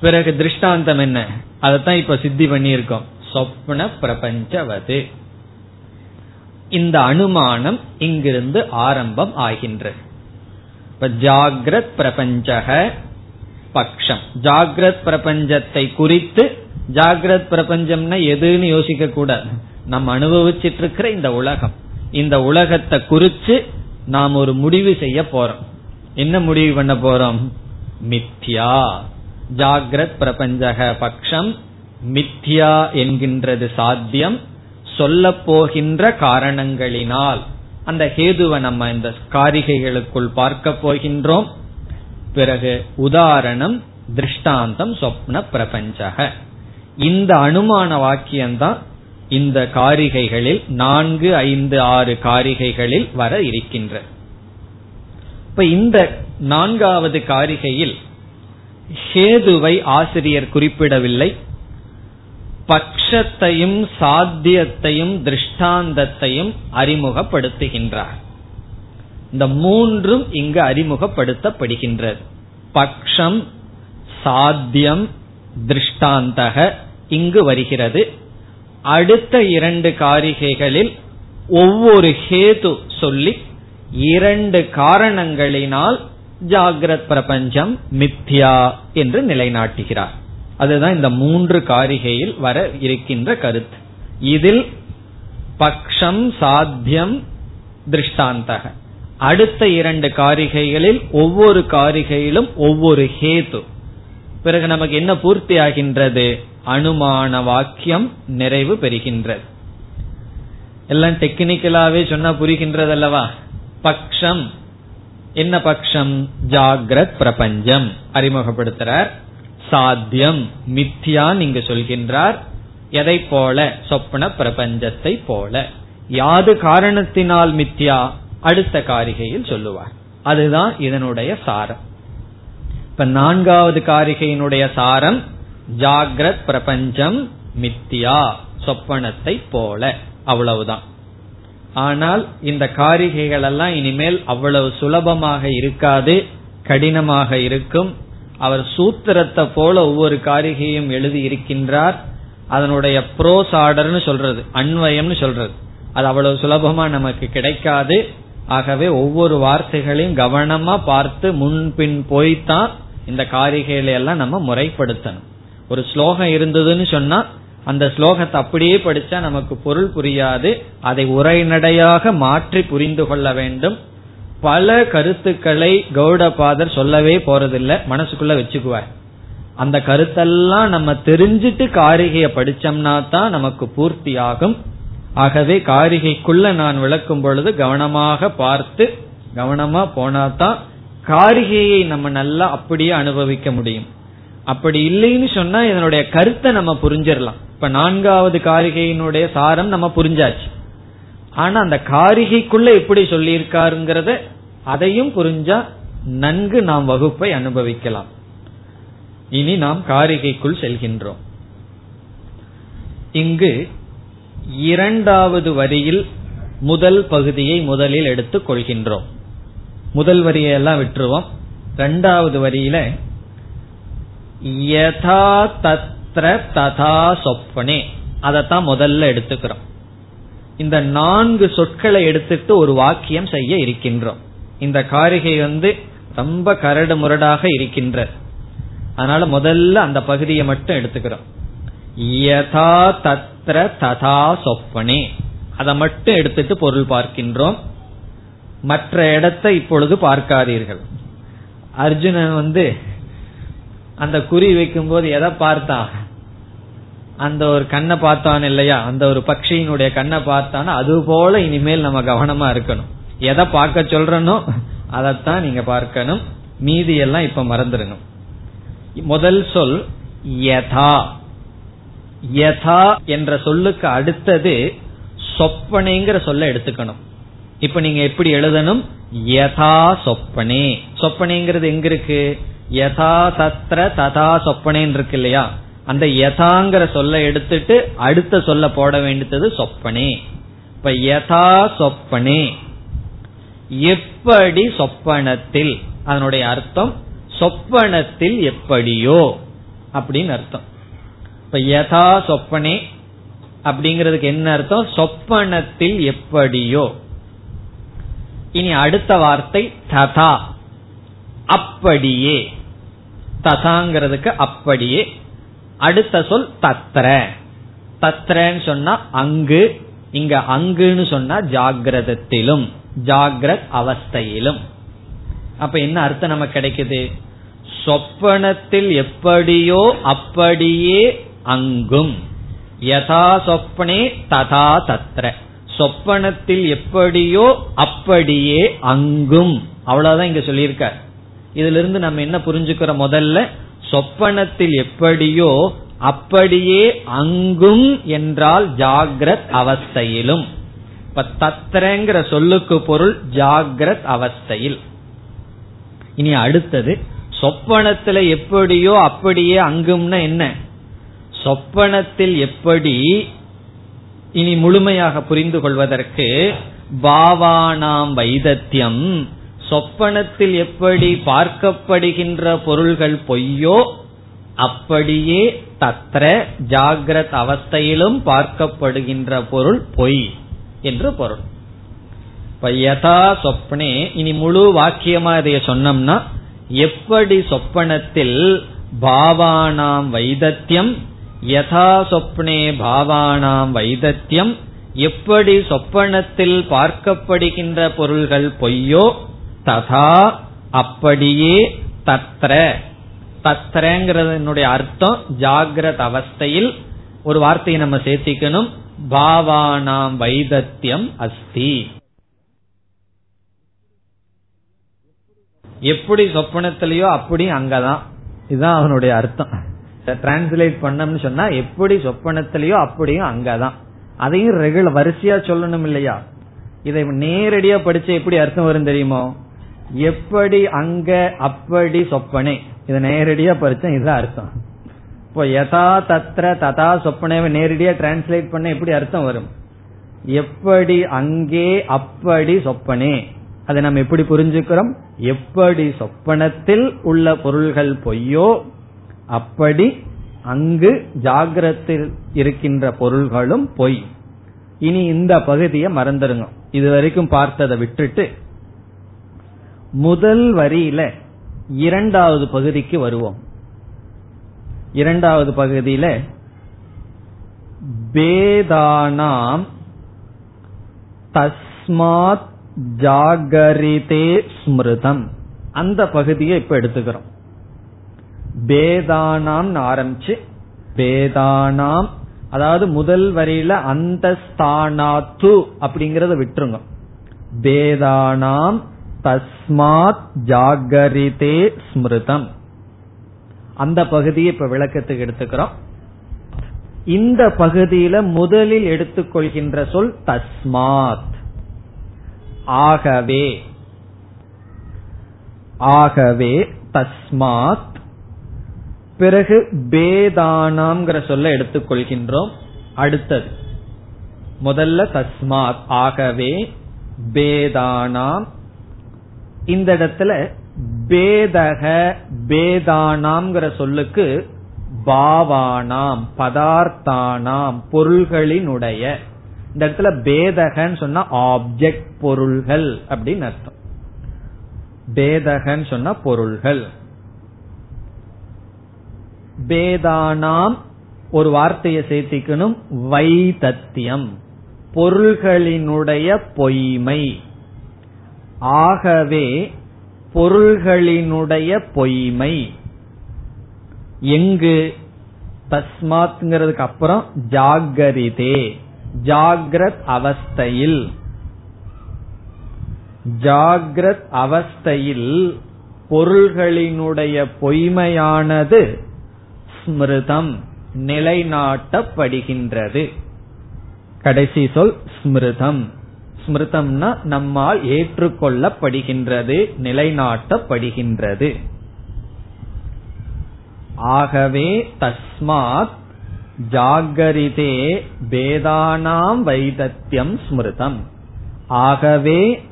Speaker 1: பிறகு திருஷ்டாந்தம் என்ன? அதைத்தான் இப்ப சித்தி பண்ணியிருக்கோம். சொப்ன பிரபஞ்சவது. இந்த அனுமானம் இங்கிருந்து ஆரம்பம் ஆகின்றது. இப்ப ஜாகிரத் பிரபஞ்சக பக்ஷம். ஜாகிரத் பிரபஞ்சத்தை குறித்து ஜாகிரத் பிரபஞ்சம்னா எதுன்னு யோசிக்க கூடாது. நம்ம அனுபவிச்சிட்டு இருக்கிற இந்த உலகம். இந்த உலகத்தை குறிச்சு நாம் ஒரு முடிவு செய்ய போறோம். என்ன முடிவு பண்ண போறோம்? மித்யா. ஜாகிரத் பிரபஞ்சக பக்ஷம் மித்யா என்கின்றது சாத்தியம். சொல்ல போகின்ற காரணங்களினால். அந்த ஹேதுவை நம்ம இந்த காரிகைகளுக்குள் பார்க்க போகின்றோம். பிறகு உதாரணம் திருஷ்டாந்தம் சொப்ன பிரபஞ்சக. இந்த அனுமான வாக்கியம்தான் இந்த காரிகைகளில் நான்கு ஐந்து ஆறு காரிகைகளில் வர இருக்கின்ற. இப்ப இந்த நான்காவது காரிகையில் ஹேதுவை ஆசிரியர் குறிப்பிடவில்லை. பக்ஷத்தையும் சாத்தியத்தையும் திருஷ்டாந்தத்தையும் அறிமுகப்படுத்துகின்றார். இந்த மூன்றும் இங்கு அறிமுகப்படுத்தப்படுகின்றது பக்ஷம் சாத்தியம் திருஷ்டாந்தக இங்கு வருகிறது. அடுத்த இரண்டு காரிகைகளில் ஒவ்வொரு ஹேது சொல்லி இரண்டு காரணங்களினால் ஜாகிரத் பிரபஞ்சம் மித்யா என்று நிலைநாட்டுகிறார். அதுதான் இந்த மூன்று காரிகையில் வர இருக்கின்ற கருத்து. இதில் பக்ஷம் சாத்தியம் திருஷ்டாந்தக. அடுத்த இரண்டு காரிகைகளில் ஒவ்வொரு காரிகையிலும் ஒவ்வொரு ஹேது. பிறகு நமக்கு என்ன பூர்த்தி ஆகின்றது அனுமான வாக்கியம் நிறைவு பெறுகின்றது. எல்லாம் டெக்னிக்கலாவே சொன்னா புரிகின்றது அல்லவா பக்ஷம். என்ன பக்ஷம்? ஜாகிரத் பிரபஞ்சம். அறிமுகப்படுத்துறார். சாத்தியம். மித்யா இங்கு சொல்கின்றார். எதை போல? சொப்பன பிரபஞ்சத்தை போல. யாது காரணத்தினால் மித்யா? அடுத்த காரிகையில் சொல்லுவார். அதுதான் இதனுடைய சாரம். இப்ப நான்காவது காரிகையினுடைய சாரம் ஜாகிரத் பிரபஞ்சம் மித்தியா சொப்பனத்தை போல அவ்வளவுதான். ஆனால் இந்த காரிகைகள் எல்லாம் இனிமேல் அவ்வளவு சுலபமாக இருக்காது கடினமாக இருக்கும். அவர் சூத்திரத்தை போல ஒவ்வொரு காரிகையும் எழுதி இருக்கின்றார். அதனுடைய ப்ரோஸ் ஆர்டர்னு சொல்றது அன்வயம்னு சொல்றது. அது அவ்வளவு சுலபமா நமக்கு கிடைக்காது. ஆகவே ஒவ்வொரு வார்த்தைகளையும் கவனமா பார்த்து முன்பின் போய்தான் இந்த காரிகைகளை எல்லாம் நம்ம முறைப்படுத்தணும். ஒரு ஸ்லோகம் இருந்ததுன்னு சொன்னா அந்த ஸ்லோகத்தை அப்படியே படிச்சா நமக்கு பொருள் புரியாது. அதை உரைநடையாக மாற்றி புரிந்து கொள்ள வேண்டும். பல கருத்துக்களை கௌடபாதர் சொல்லவே போறதில்லை. மனசுக்குள்ள வச்சுக்குவார். அந்த கருத்தெல்லாம் நம்ம தெரிஞ்சிட்டு காரிகையை படிச்சோம்னா தான் நமக்கு பூர்த்தி ஆகும் ஆகவே காரிகைக்குள்ள நான் விளக்கும் பொழுது கவனமாக பார்த்து கவனமா போனாதான் காரிகையை நம்ம நல்லா அப்படியே அனுபவிக்க முடியும். அப்படி இல்லைன்னு சொன்னா இதனுடைய கருத்தை நம்ம புரிஞ்சிடலாம். இப்ப நான்காவது காரிகையினுடைய சாரம் நம்ம புரிஞ்சாச்சு. ஆனா அந்த காரிகைக்குள்ள எப்படி சொல்லியிருக்காருங்கிறத அதையும் புரிஞ்சா நன்கு நாம் வகுப்பை அனுபவிக்கலாம். இனி நாம் காரிகைக்குள் செல்கின்றோம். இங்கு இரண்டாவது வரியில் முதல் பகுதியை முதலில் எடுத்துக் கொள்கின்றோம். முதல் வரியை எல்லாம் விட்டுருவோம். இரண்டாவது வரியில யதா தத்ர ததா சொப்பனே அதைத்தான் முதல்ல எடுத்துக்கிறோம். இந்த நான்கு சொற்களை எடுத்துட்டு ஒரு வாக்கியம் செய்ய இருக்கின்றோம். இந்த காரிகை வந்து ரொம்ப கரடு முரடாக இருக்கின்ற அதனால முதல்ல அந்த பகுதியை மட்டும் எடுத்துக்கிறோம். யதா தத் தத்ர ததா சொப்பனே. அதை மட்டும் எடுத்துட்டு பொருள் பார்க்கின்றோம். மற்ற இடத்தை இப்பொழுது பார்க்காதீர்கள். அர்ஜுனன் வந்து அந்த குறி வைக்கும் போது எதை பார்த்தான் அந்த ஒரு கண்ணை பார்த்தான் இல்லையா? அந்த ஒரு பக்ஷியினுடைய கண்ணை பார்த்தானா? அது போல இனிமேல் நம்ம கவனமா இருக்கணும். எதை பார்க்க சொல்றனோ அதைத்தான் நீங்க பார்க்கணும். மீதி எல்லாம் இப்ப மறந்துடணும். முதல் சொல் யதா. யதா என்ற சொல்லுக்கு அடுத்தது சொப்பனைங்கிற சொல்ல எடுத்துக்கணும். இப்ப நீங்க எப்படி எழுதணும்? யதா சொப்பனே. சொப்பனைங்கிறது எங்க இருக்கு? யதா தத்ர ததா சொப்பனேன்னு இருக்கு இல்லையா? அந்த யதாங்கிற சொல்ல எடுத்துட்டு அடுத்த சொல்ல போட வேண்டியது சொப்பனே. இப்ப யதா சொப்பனே. எப்படி சொப்பனத்தில்? அதனுடைய அர்த்தம் சொப்பனத்தில் எப்படியோ அப்படின்னு அர்த்தம். இப்ப யதா சொப்பனே அப்படிங்கிறதுக்கு என்ன அர்த்தம்? சொப்பனத்தில் எப்படியோ. இனி அடுத்த வார்த்தை ததா. அப்படியே. ததாங்கிறதுக்கு அப்படியே. அடுத்த சொல் தத்ர. தத்ரன்னு சொன்னா அங்கு இங்க அங்குன்னு சொன்னா ஜாகிரதத்திலும் ஜாகிரத் அவஸ்தையிலும். அப்ப என்ன அர்த்தம் நமக்கு கிடைக்குது? சொப்பனத்தில் எப்படியோ அப்படியே அங்கும். யதா சொப்பனே ததா தத்ர. சொப்பனத்தில் எப்படியோ அப்படியே அங்கும். அவ்வளவுதான் இங்க சொல்லியிருக்க இதிலிருந்து நம்ம என்ன புரிஞ்சுக்கிறோம் முதல்ல? சொப்பனத்தில் எப்படியோ அப்படியே அங்கும் என்றால் ஜாகிரத் அவஸ்தையிலும். இப்ப தத்திரங்கிற சொல்லுக்கு பொருள் ஜாகிரத் அவஸ்தையில். இனி அடுத்தது சொப்பனத்துல எப்படியோ அப்படியே அங்கும்னா என்ன? சொப்பனத்தில் எப்படி இனி முழுமையாக புரிந்து கொள்வதற்கு பாவானாம் வைதத்தியம் சொப்பனத்தில் எப்படி பார்க்கப்படுகின்ற பொருள்கள் பொய்யோ அப்படியே தத்ர ஜாகிரத் அவஸ்தையிலும் பார்க்கப்படுகின்ற பொருள் பொய் என்று பொருள். இப்ப யதா சொப்னே இனி முழு வாக்கியமா இதைய சொன்னோம்னா எப்படி சொப்பனத்தில் பாவானாம் வைதத்தியம் யதா சொப்னே பாவானாம் வைதத்தியம் எப்படி சொப்பனத்தில் பார்க்கப்படுகின்ற பொருள்கள் பொய்யோ ததா அப்படியே தத்ர. தத்ரங்கிறதனுடைய அர்த்தம். ஜாகிரத அவஸ்தையில் ஒரு வார்த்தையை நம்ம சேர்த்திக்கணும். பாவானாம் வைதத்தியம் அஸ்தி. எப்படி சொப்பனத்திலேயோ அப்படி அங்கதான். இதுதான் அவனுடைய அர்த்தம். டிரான்ஸ்லேட் பண்ணம்னு சொன்னா எப்படி சொப்பனத்திலயோ அப்படியும் அங்கதான். அதையும் ரெகுலர் வரிசையா சொல்லணும் இல்லையா? இதை நேரடியா படிச்ச எப்படி அர்த்தம் வரும் தெரியுமோ? எப்படி அங்க அப்படி சொப்பனே. இதை நேரடியா படிச்சேன் இதுதான் அர்த்தம். இப்போ யதா தத்ர ததா சொப்பனேவை நேரடியா டிரான்ஸ்லேட் பண்ண எப்படி அர்த்தம் வரும்? எப்படி அங்கே அப்படி சொப்பனே. அதை நம்ம எப்படி புரிஞ்சுக்கிறோம்? எப்படி சொப்பனத்தில் உள்ள பொருள்கள் பொய்யோ அப்படி அங்கு ஜாகிரத்தில் இருக்கின்ற பொருள்களும் பொய். இனி இந்த பகுதியை மறந்துருங்க இது வரைக்கும் பார்த்ததை விட்டுட்டு முதல் வரியில இரண்டாவது பகுதிக்கு வருவோம். இரண்டாவது பகுதியில பேதானாம் தஸ்மாத் ஜாகரிதே ஸ்மிருதம். அந்த பகுதியை இப்ப எடுத்துக்கிறோம். பேதானாம் ஆரம்பிச்சு பேதானாம் அதாவது முதல் வரியில அந்த ஸ்தானாத்து அப்படிங்கறத விட்டுருங்க. பேதானாம் தஸ்மாத் ஜாகரிதே ஸ்மிருதம். அந்த பகுதியை இப்ப விளக்கத்துக்கு எடுத்துக்கிறோம். இந்த பகுதியில முதலில் எடுத்துக்கொள்கின்ற சொல் தஸ்மாத். ஆகவே ஆகவே தஸ்மாத் பிறகு பேதானாம்ங்கிற சொல்ல எடுத்துக்கொள்கின்றோம். அடுத்தது முதல்ல தஸ்மாத். ஆகவே பேதானாம். இந்த இடத்துல பேதக பேதானாம்ங்கிற சொல்லுக்கு பாவானாம் பதார்த்தானாம் பொருள்களினுடைய. இந்த இடத்துல பேதகன்னு சொன்னா ஆப்ஜெக்ட் பொருள்கள் அப்படின்னு அர்த்தம். பேதகன்னு சொன்னா பொருள்கள். பேதானாம் ஒரு வார்த்தையை சேர்த்திக்கணும் வைதத்தியம் பொருள்களினுடைய பொய்மை. ஆகவே பொருள்களினுடைய பொய்மை. எங்கு? தஸ்மாத்ங்கிறதுக்கு அப்புறம் ஜாகரிதே. ஜாகிரத் அவஸ்தையில். ஜாகிரத் அவஸ்தையில் பொருள்களினுடைய பொய்மையானது ஸ்மிருதம் நிலைநாட்டப்படுகின்றது. கடைசி சொல் ஸ்மிருதம். ஸ்மிருதம்னா நம்மால் ஏற்றுக்கொள்ளப்படுகின்றது நிலைநாட்டப்படுகின்றது. ஆகவே தஸ்மாத் ஜாகரிதே வேதானாம் வைதத்தியம் ஸ்மிருதம். ஆகவே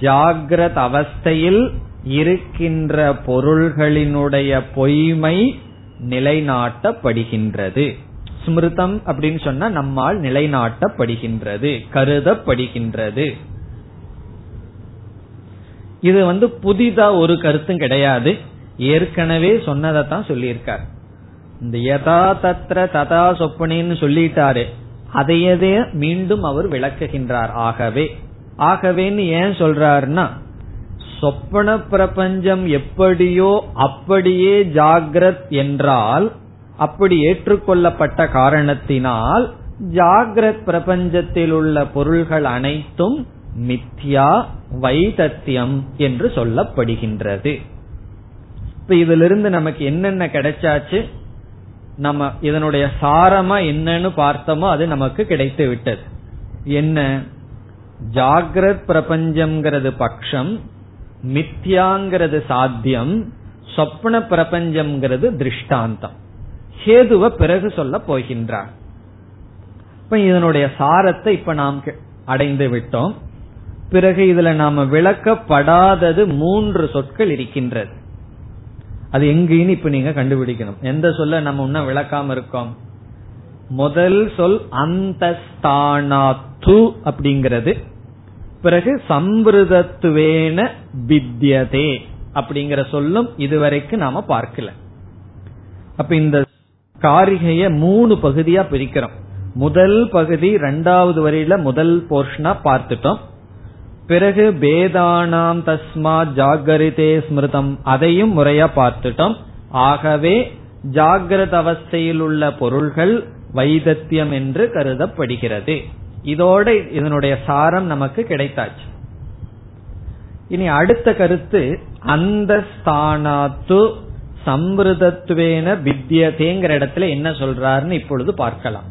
Speaker 1: ஜாகிரத அவஸ்தையில் இருக்கின்ற பொருள்களினுடைய பொய்மை நிலைநாட்டப்படுகின்றது. ஸ்மிருதம் அப்படின்னு சொன்னா நம்மால் நிலைநாட்டப்படுகின்றது கருதப்படுகின்றது. இது வந்து புதிதா ஒரு கருத்தும் கிடையாது. ஏற்கனவே சொன்னதைத்தான் சொல்லியிருக்கார். இந்த யதா தத்ர ததா சொப்பனின்னு சொல்லிட்டாரு. அதையதே மீண்டும் அவர் விளக்குகின்றார். ஆகவே ஆகவேன்னு ஏன் சொல்றாருன்னா சொப்பன பிரபஞ்சம் எப்படியோ அப்படியே ஜாகிரத் என்றால் அப்படி ஏற்றுக்கொள்ளப்பட்ட காரணத்தினால் ஜாகிரத் பிரபஞ்சத்தில் உள்ள பொருள்கள் அனைத்தும் மித்யா வைதத்தியம் என்று சொல்லப்படுகின்றது. இப்ப இதுல இருந்து நமக்கு என்னென்ன கிடைச்சாச்சு? நம்ம இதனுடைய சாரமா என்னன்னு பார்த்தோமோ அது நமக்கு கிடைத்து விட்டது. என்ன? ஜாகிரத் பிரபஞ்சம்ங்கிறது பட்சம் மித்யாங்கிறது சாத்தியம் சொப்ன பிரபஞ்சம்ங்கிறது திருஷ்டாந்தம். ஹேதுவ பிறகு சொல்ல போகின்றார். இப்ப இதனுடைய சாரத்தை இப்ப நாம் அடைந்து விட்டோம். பிறகு இதுல நாம விளக்கப்படாதது மூன்று சொற்கள் இருக்கின்றது. அது எங்கேன்னு இப்ப நீங்க கண்டுபிடிக்கணும். எந்த சொல்ல நம்ம இன்னும் விளக்காம இருக்கோம்? முதல் சொல் அந்த அப்படிங்கிறது. பிறகு சம்பிரதத்துவேன வித்யதே அப்படிங்கிற சொல்லும் இதுவரைக்கும் நாம பார்க்கல. அப்ப இந்த காரிகைய மூணு பகுதியா பிரிக்கிறோம். முதல் பகுதி ரெண்டாவது வரியில முதல் போர்ஷனா பார்த்துட்டோம். பிறகு பேதானாம் தஸ்மா ஜாகரிதே ஸ்மிருதம் அதையும் முறையா பார்த்துட்டோம். ஆகவே ஜாகிரத அவஸ்தையில் உள்ள பொருள்கள் வைதத்தியம் என்று கருதப்படுகிறது. இதோட இதனுடைய சாரம் நமக்கு கிடைத்தாச்சு. இனி அடுத்த கருத்து அந்த ஸ்தானாத்து சம்பிரதத்துவேன வித்தியதேங்கிற இடத்துல என்ன சொல்றாருன்னு இப்பொழுது பார்க்கலாம்.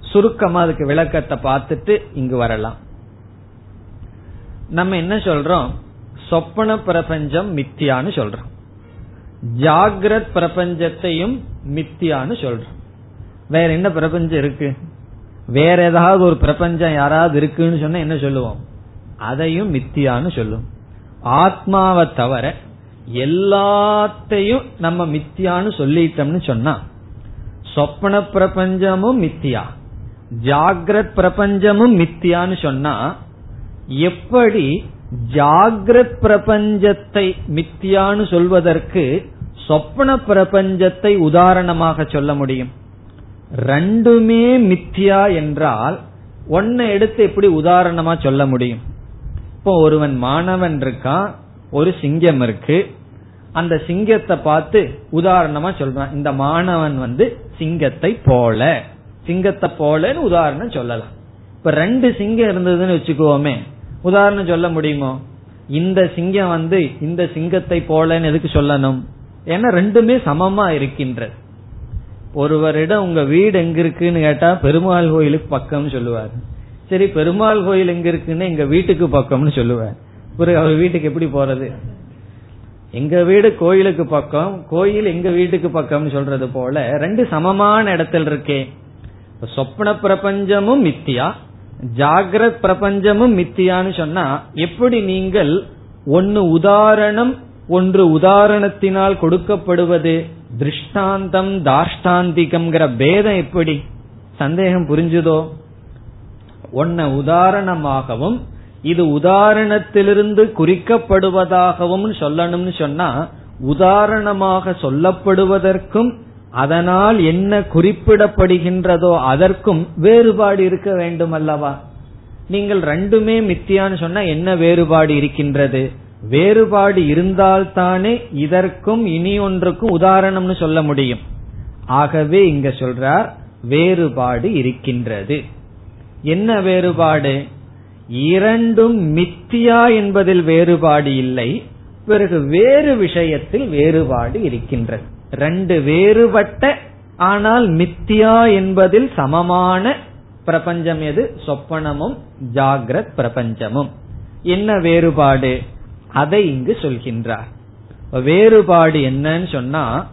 Speaker 1: சுருக்கமா அதுக்கு விளக்கத்தை பார்த்துட்டு இங்கு வரலாம். நம்ம என்ன சொல்றோம்? சொப்பன பிரபஞ்சம் மித்தியான்னு சொல்றோம். ஜாகிரத் பிரபஞ்சத்தையும் மித்தியான்னு சொல்றோம். வேற என்ன பிரபஞ்சம் இருக்கு? வேற ஏதாவது ஒரு பிரபஞ்சம் யாராவது இருக்குன்னு சொன்னா என்ன சொல்லுவோம்? அதையும் மித்தியான்னு சொல்லுவோம் ஆத்மாவை தவிர எல்லாத்தையும் நம்ம மித்தியான்னு சொல்லிட்டோம்னு சொன்னா சொப்பன பிரபஞ்சமும் மித்தியா ஜாகிரத் பிரபஞ்சமும் மித்தியான்னு சொன்னா எப்படி ஜாகிரத் பிரபஞ்சத்தை மித்தியான்னு சொல்வதற்கு சொப்பன பிரபஞ்சத்தை உதாரணமாக சொல்ல முடியும்? ரெண்டுமே மித்தியா என்றால் ஒன்ன எடுத்து எப்படி உதாரணமா சொல்ல முடியும்? இப்போ ஒருவன் மாணவன் இருக்கான் ஒரு சிங்கம் இருக்கு. அந்த சிங்கத்தை பார்த்து உதாரணமா சொல்றான் இந்த மாணவன் வந்து சிங்கத்தை போல சிங்கத்தை போலன்னு உதாரணம் சொல்லலாம். இப்ப ரெண்டு சிங்கம் இருந்ததுன்னு வச்சுக்கோமே உதாரணம் சொல்ல முடியுமோ? இந்த சிங்கம் வந்து இந்த சிங்கத்தை போலன்னு எதுக்கு சொல்லணும்? ஏன்னா ரெண்டுமே சமமா இருக்கின்றது. ஒருவரிடம் உங்க வீடு எங்க இருக்குன்னு கேட்டா பெருமாள் கோயிலுக்கு பக்கம்னு சொல்லுவார். சரி பெருமாள் கோயில் எங்க இருக்குன்னு எங்க வீட்டுக்கு பக்கம்னு சொல்லுவார். பிறகு அவர் வீட்டுக்கு எப்படி போறது? எங்க வீடு கோயிலுக்கு பக்கம் கோயில் எங்க வீட்டுக்கு பக்கம்னு சொல்றது போல ரெண்டு சமமான இடத்துல இருக்கே. சொப்ன பிரபஞ்சமும் மித்தியா ஜாகிரத் பிரபஞ்சமும் மித்தியான்னு சொன்னா எப்படி நீங்கள் ஒன்னு உதாரணம் ஒன்று உதாரணத்தினால் கொடுக்கப்படுவது திருஷ்டாந்தம் தாஷ்டாந்திகம்ங்கிற பேதம் எப்படி? சந்தேகம் புரிஞ்சுதோ? ஒன்ன உதாரணமாகவும் இது உதாரணத்திலிருந்து குறிக்கப்படுவதாகவும் சொல்லணும்னு சொன்னா உதாரணமாக சொல்லப்படுவதற்கும் அதனால் என்ன குறிப்பிடப்படுகின்றதோ அதற்கும் வேறுபாடு இருக்க வேண்டும் அல்லவா நீங்கள் ரெண்டுமே மித்தியான்னு சொன்னா என்ன வேறுபாடு இருக்கின்றது? வேறுபாடு இருந்தால்தானே இதற்கும் இனி ஒன்றுக்கும் உதாரணம்னு சொல்ல முடியும். ஆகவே இங்க சொல்றார் வேறுபாடு இருக்கின்றது. என்ன வேறுபாடு? இரண்டும் மித்தியா என்பதில் வேறுபாடு இல்லை பிறகு வேறு விஷயத்தில் வேறுபாடு இருக்கின்றது. ரெண்டு வேறுபட்ட ஆனால் மித்தியா என்பதில் சமமான பிரபஞ்சம் எது? சொப்பனமும் ஜாகிரத் பிரபஞ்சமும். என்ன வேறுபாடு? அதை இங்கு சொல்கின்றார். வேறுபாடு என்னன்னு சொன்னா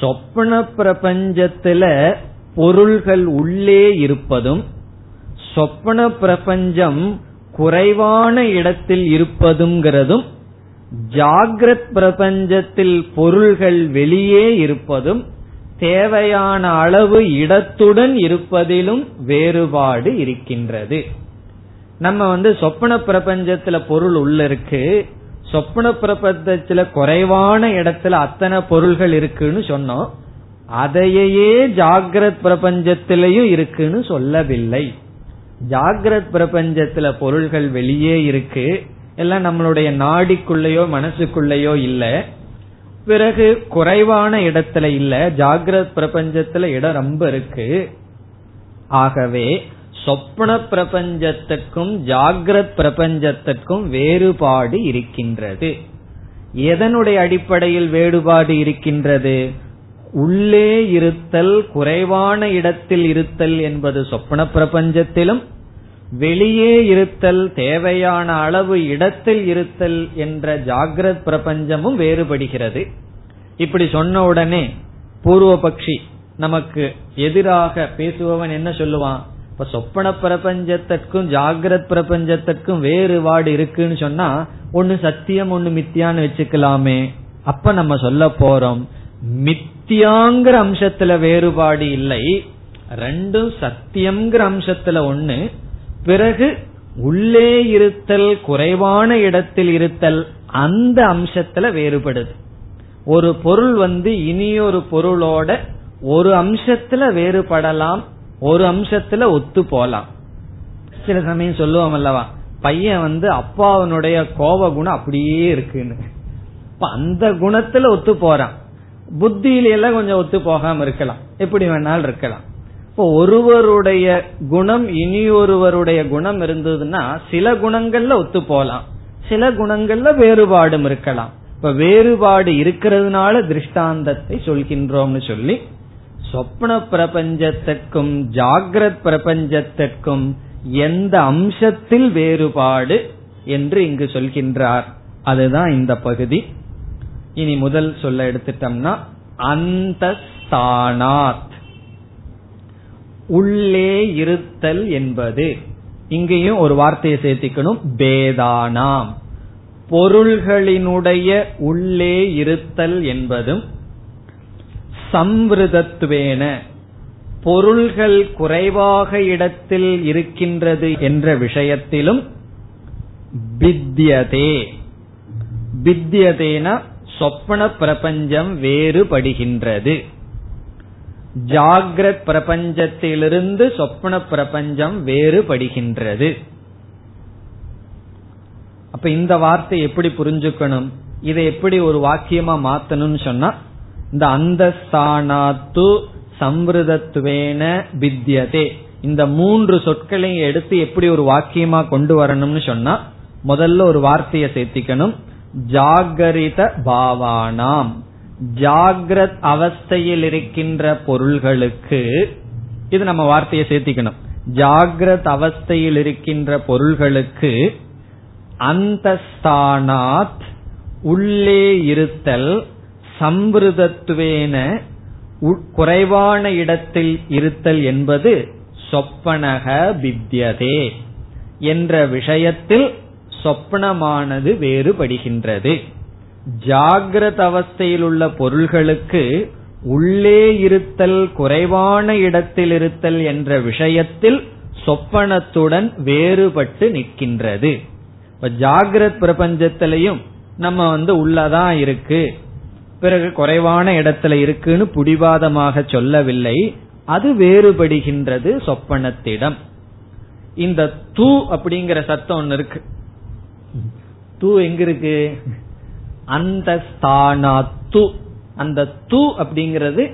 Speaker 1: சொப்ன பிரபஞ்சத்துல பொருள்கள் உள்ளே இருப்பதும் சொப்பன பிரபஞ்சம் குறைவான இடத்தில் இருப்பதுங்கிறதும் ஜாகிரத் பிரபஞ்சத்தில் பொருள்கள் வெளியே இருப்பதும் தேவையான அளவு இடத்துடன் இருப்பதிலும் வேறுபாடு இருக்கின்றது. நம்ம வந்து சொப்பன பிரபஞ்சத்துல பொருள் உள்ள இருக்கு சொப்ன பிரபஞ்சத்துல குறைவான இடத்துல அத்தனை பொருள்கள் இருக்குன்னு சொன்னோம். அதையே ஜாகிரத் பிரபஞ்சத்திலையும் இருக்குன்னு சொல்லவில்லை. ஜாகிரத் பிரபஞ்சத்துல பொருள்கள் வெளியே இருக்கு. எல்லாம் நம்மளுடைய நாடிக்குள்ளேயோ மனசுக்குள்ளேயோ இல்ல. பிறகு குறைவான இடத்துல இல்ல. ஜாகிரத் பிரபஞ்சத்துல இடம் ரொம்ப இருக்கு. ஆகவே சொப்ன பிரபஞ்சத்துக்கும் ஜாகிரத் பிரபஞ்சத்துக்கும் வேறுபாடு இருக்கின்றது. எதனுடைய அடிப்படையில் வேறுபாடு இருக்கின்றது? உள்ளே இருத்தல் குறைவான இடத்தில் இருத்தல் என்பது சொப்பன பிரபஞ்சத்திலும் வெளியே இருத்தல் தேவையான அளவு இடத்தில் இருத்தல் என்ற ஜாகிரத் பிரபஞ்சமும் வேறுபடுகிறது. இப்படி சொன்ன உடனே பூர்வபக்ஷி நமக்கு எதிராக பேசுபவன் என்ன சொல்லுவான்? இப்ப சொப்பன பிரபஞ்சத்திற்கும் ஜாகிரத் பிரபஞ்சத்திற்கும் வேறுபாடு இருக்குன்னு சொன்னா ஒன்னு சத்தியம் ஒன்னு மித்தியான்னு வச்சுக்கலாமே. அப்ப நம்ம சொல்ல போறோம் மித்தியாங்கிற அம்சத்துல வேறுபாடு இல்லை. ரெண்டும் சத்தியம்ங்கிற அம்சத்துல ஒண்ணு. பிறகு உள்ளே இருத்தல் குறைவான இடத்தில் இருத்தல் அந்த அம்சத்துல வேறுபடுது. ஒரு பொருள் வந்து இனியொரு பொருளோட ஒரு அம்சத்துல வேறுபடலாம் ஒரு அம்சத்துல ஒத்து போலாம். சில சமயம் சொல்லுவோம் அல்லவா பையன் வந்து அப்பாவனுடைய கோப குணம் அப்படியே இருக்குன்னு. அந்த குணத்துல ஒத்து போறான். புத்தியில எல்லாம் கொஞ்சம் ஒத்து போகாம இருக்கலாம். எப்படி வேணாலும் இருக்கலாம். இப்போ ஒருவருடைய குணம் இனி ஒருவருடைய குணம் இருந்ததுன்னா சில குணங்கள்ல ஒத்து போலாம். சில குணங்கள்ல வேறுபாடும் இருக்கலாம். இப்ப வேறுபாடு இருக்கிறதுனால திருஷ்டாந்தத்தை சொல்கின்றோம்னு சொல்லி சொப்ன பிரபஞ்சத்திற்கும் ஜாகிரத் பிரபஞ்சத்திற்கும் எந்த அம்சத்தில் வேறுபாடு என்று இங்கு சொல்கின்றார். அதுதான் இந்த பகுதி. இனி முதல் சொல்ல எடுத்துட்டோம்னா அந்த ஸ்தானாத் உள்ளே இருத்தல் என்பது. இங்கேயும் ஒரு வார்த்தையை சேர்த்திக்கணும் பேதானாம். பொருள்களினுடைய உள்ளே இருத்தல் என்பதும் சம்ருதத்துவேன பொருள்கள் குறைவாக இடத்தில் இருக்கின்றது என்ற விஷயத்திலும் பித்தியதே பித்தியதேன சொப்பன பிரபஞ்சம் வேறுபடுகின்றது. ஜாகிரத் பிரபஞ்சத்திலிருந்து சொப்பன பிரபஞ்சம் வேறுபடுகின்றது. அப்ப இந்த வார்த்தை எப்படி புரிஞ்சுக்கணும்? இதை எப்படி ஒரு வாக்கியமா மாத்தணும்னு சொன்னா இந்த அந்தஸ்தானாத்து சம்பிரதத்துவேன வித்தியதே இந்த மூன்று சொற்களையும் எடுத்து எப்படி ஒரு வாக்கியமா கொண்டு வரணும்னு சொன்னா முதல்ல ஒரு வார்த்தையை சேர்த்திக்கணும். ஜாகரித பாவானாம். ஜாகிரத் அவஸ்தையில் இருக்கின்ற பொருள்களுக்கு இது நம்ம வார்த்தையை சேர்த்திக்கணும். ஜாகிரத் அவஸ்தையில் இருக்கின்ற பொருள்களுக்கு அந்தஸ்தானாத் உள்ளே இருத்தல் சம்பிருதத்துவேன குறைவான இடத்தில் இருத்தல் என்பது சொப்பனக வித்யதே என்ற விஷயத்தில் சொப்பனமானது வேறுபடுகின்றது. ஜாகிரத அவஸ்தையில் உள்ள பொருள்களுக்கு உள்ளே இருத்தல் குறைவான இடத்தில் இருத்தல் என்ற விஷயத்தில் சொப்பனத்துடன் வேறுபட்டு நிற்கின்றது. இப்ப ஜாகிரத் பிரபஞ்சத்திலையும் நம்ம வந்து உள்ளதான் இருக்கு. பிறகு குறைவான இடத்துல இருக்குன்னு புடிவாதமாக சொல்லவில்லை. அது வேறுபடுகின்றது சொப்பனத்திடம். இந்த தூ அப்படிங்கிற சத்தம் ஒன்னு இருக்கு. தூ எங்க இருக்கு? அந்த ஸ்தானாத்து. அந்த தூ அப்படிங்கிறது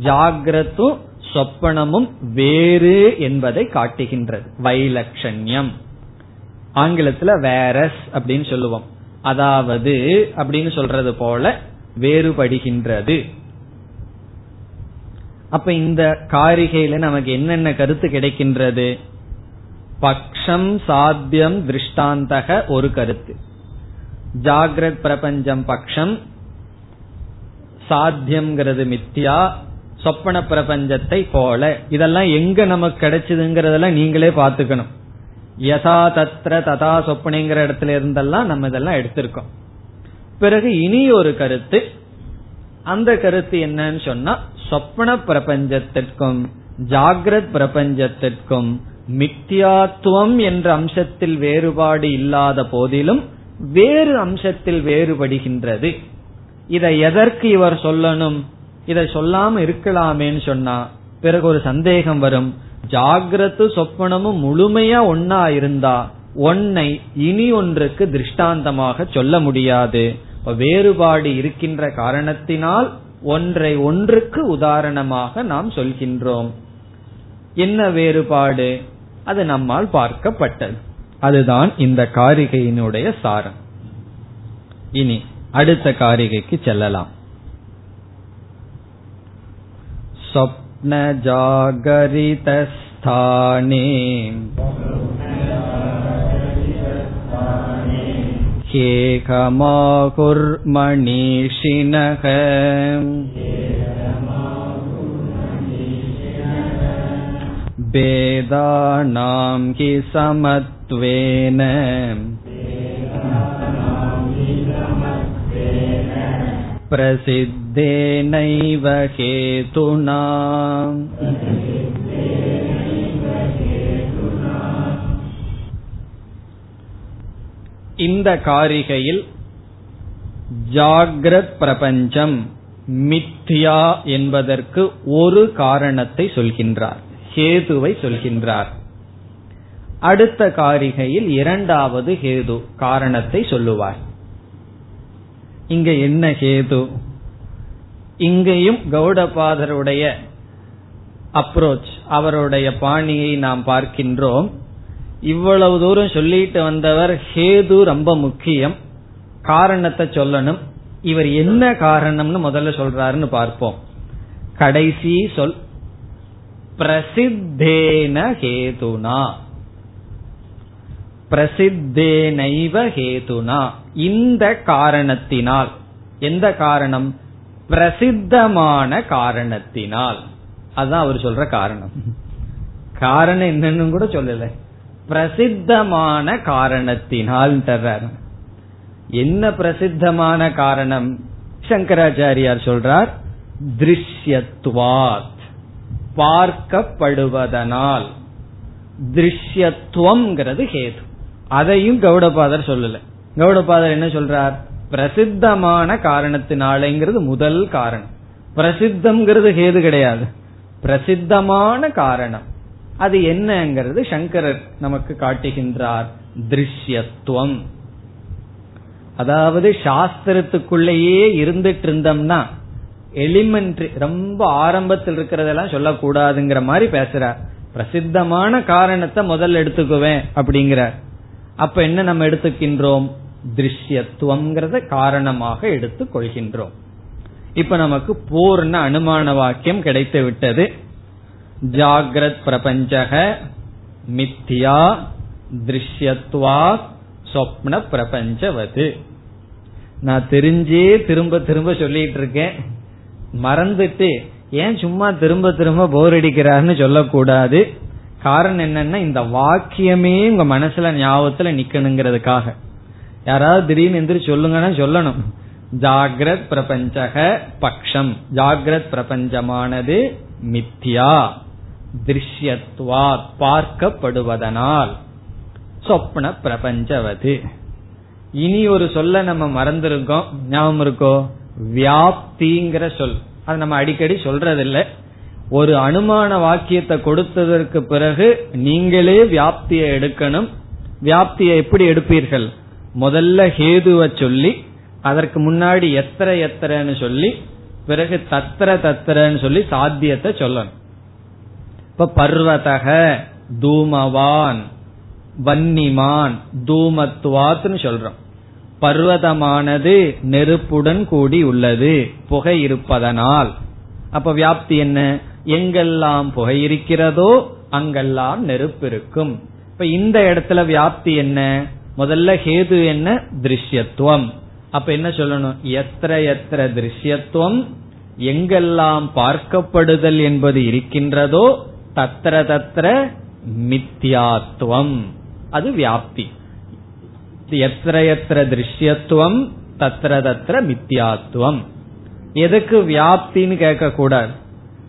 Speaker 1: ஜாகிரத்தும் சொப்பனமும் வேறு என்பதை காட்டுகின்றது. வைலட்சண்யம் ஆங்கிலத்துல வேரஸ் அப்படின்னு சொல்லுவோம். அதாவது அப்படின்னு சொல்றது போல வேறுபடுகின்றது. அப்ப இந்த காரிகையில நமக்கு என்னென்ன கருத்து கிடைக்கின்றது? பக்ஷம் சாத்தியம் திருஷ்டாந்தக ஒரு கருத்து. ஜாகிரத் பிரபஞ்சம் பக்ஷம் சாத்தியம்ங்கிறது மித்தியா சொப்பன பிரபஞ்சத்தை போல. இதெல்லாம் எங்க நமக்கு கிடைச்சதுங்கிறதெல்லாம் நீங்களே பாத்துக்கணும் யதா தத்ர ததா சொப்பனைங்கிற இடத்துல இருந்தெல்லாம் நம்ம இதெல்லாம் எடுத்திருக்கோம். பிறகு இனி ஒரு கருத்து. அந்த கருத்து என்னன்னு சொன்னா சொப்பன பிரபஞ்சத்திற்கும் ஜாகிரத் பிரபஞ்சத்திற்கும் மித்தியாத்துவம் என்ற அம்சத்தில் வேறுபாடு இல்லாத போதிலும் வேறு அம்சத்தில் வேறுபடுகின்றது. இதை எதற்கு இவர் சொல்லணும்? இதை சொல்லாம இருக்கலாமேன்னு சொன்னா பிறகு ஒரு சந்தேகம் வரும். ஜாகிரத்து சொப்பனமும் முழுமையா ஒன்னா இருந்தா ஒன்னை இனி ஒன்றுக்கு திருஷ்டாந்தமாக சொல்ல முடியாது. வேறுபாடு இருக்கின்ற காரணத்தினால் ஒன்றை ஒன்றுக்கு உதாரணமாக நாம் சொல்கின்றோம் என்ன வேறுபாடு அது நம்மால் பார்க்கப்பட்டது அதுதான் இந்த காரிகையினுடைய சாரம் இனி அடுத்த காரிகைக்கு செல்லலாம் स्वप्नजागरितस्थाने ह्येकमाहुर्मणीषिणः वेदानां हि समत्वेन प्रसिद्धेनैव हेतुना இந்த காரிகையில் ஜாகிரத் பிரபஞ்சம் மித்யா என்பதற்கு ஒரு காரணத்தை சொல்கின்றார் ஹேதுவை சொல்கின்றார். அடுத்த காரிகையில் இரண்டாவது ஹேது காரணத்தை சொல்லுவார். இங்க என்ன ஹேது? இங்கேயும் கௌடபாதருடைய அப்ரோச் அவருடைய பாணியை நாம் பார்க்கின்றோம். இவ்வளவு தூரம் சொல்லிட்டு வந்தவர் ஹேது ரொம்ப முக்கியம். காரணத்தை சொல்லணும். இவர் என்ன காரணம்னு முதல்ல சொல்றாருன்னு பார்ப்போம். கடைசி சொல் பிரசித்தேன ஹேதுனா. பிரசித்தேனைவ ஹேதுனா. இந்த காரணத்தினால். எந்த காரணம்? பிரசித்தமான காரணத்தினால். அதுதான் அவர் சொல்ற காரணம். காரணம் என்னன்னு கூட சொல்லலை. பிரசித்தமான காரணத்தினால் தர்றார் என்ன பிரசித்தமான காரணம்? சங்கராச்சாரியார் சொல்றார் திருஷ்யத்துவாத் பார்க்கப்படுவதனால். திருஷ்யத்துவம்ங்கிறது ஹேது. அதையும் கௌடபாதர் சொல்லல. கௌடபாதர் என்ன சொல்றார்? பிரசித்தமான காரணத்தினாலேங்கிறது முதல் காரணம். பிரசித்தம்ங்கிறது ஹேது கிடையாது. பிரசித்தமான காரணம். அது என்னங்கிறது சங்கரர் நமக்கு காட்டுகின்றார். திருஷ்யத்துவம். அதாவது சாஸ்திரத்துக்குள்ளேயே இருந்துட்டு இருந்தோம்னா எலிமெண்ட்ரி ரொம்ப ஆரம்பத்தில் இருக்கிறதெல்லாம் சொல்லக்கூடாதுங்கிற மாதிரி பேசுறார். பிரசித்தமான காரணத்தை முதல்ல எடுத்துக்குவேன் அப்படிங்கிறார். அப்ப என்ன நம்ம எடுத்துக்கின்றோம்? திருஷ்யத்துவம்ங்கிறத காரணமாக எடுத்துக் கொள்கின்றோம். இப்ப நமக்கு பூர்ண அனுமான வாக்கியம் கிடைத்து விட்டது ஜாகிரத் பிரபஞ்சக மித்தியா திருஷ்யத்வா சொப்ன பிரபஞ்சவது. நான் தெரிஞ்சே திரும்ப திரும்ப சொல்லிட்டு இருக்கேன் மறந்துட்டு ஏன் சும்மா திரும்ப திரும்ப போர் அடிக்கிறாருன்னு சொல்லக்கூடாது. காரணம் என்னன்னா இந்த வாக்கியமே உங்க மனசுல ஞாபகத்துல நிக்கணுங்கிறதுக்காக. யாராவது திடீர்னு எந்திரி சொல்லுங்கன்னா சொல்லணும். ஜாகிரத் பிரபஞ்சக பக்ஷம். ஜாகிரத் பிரபஞ்சமானது மித்யா திருஷ்யத்வா பார்க்கப்படுவதனால். சொப்ன பிரபஞ்சவது. இனி ஒரு சொல்ல நம்ம மறந்திருக்கோம். ஞாபகம் இருக்கோ? வியாப்திங்கிற சொல். அது நம்ம அடிக்கடி சொல்றதில்லை. ஒரு அனுமான வாக்கியத்தை கொடுத்ததற்கு பிறகு நீங்களே வியாப்தியை எடுக்கணும். வியாப்தியை எப்படி எடுப்பீர்கள்? முதல்ல ஹேதுவை சொல்லி அதற்கு முன்னாடி எத்தனை எத்தனைன்னு சொல்லி பிறகு தத்திர தத்திரன்னு சொல்லி சாத்தியத்தை சொல்லணும். இப்ப பர்வதக தூமவான் வன்னிமான் தூமத்துவாத்னு சொல்றோம். பர்வதமானது நெருப்புடன் கூடி உள்ளது புகை இருப்பதனால். அப்ப வியாப்தி என்ன? எங்கெல்லாம் புகை இருக்கிறதோ அங்கெல்லாம் நெருப்பு இருக்கும். இப்ப இந்த இடத்துல வியாப்தி என்ன? முதல்ல ஹேது என்ன? திருஷ்யத்துவம். அப்ப என்ன சொல்லணும்? எத்திர எத்திர திருஷ்யத்துவம் எங்கெல்லாம் பார்க்கப்படுதல் என்பது இருக்கின்றதோ தத்திர தத்திர மித்யாத்துவம். அது வியாப்தி. எத்திர எத்திர திருஷ்யத்துவம் தத்திர தத்திர மித்யாத்துவம். எதுக்கு வியாப்தின்னு கேட்க கூடாது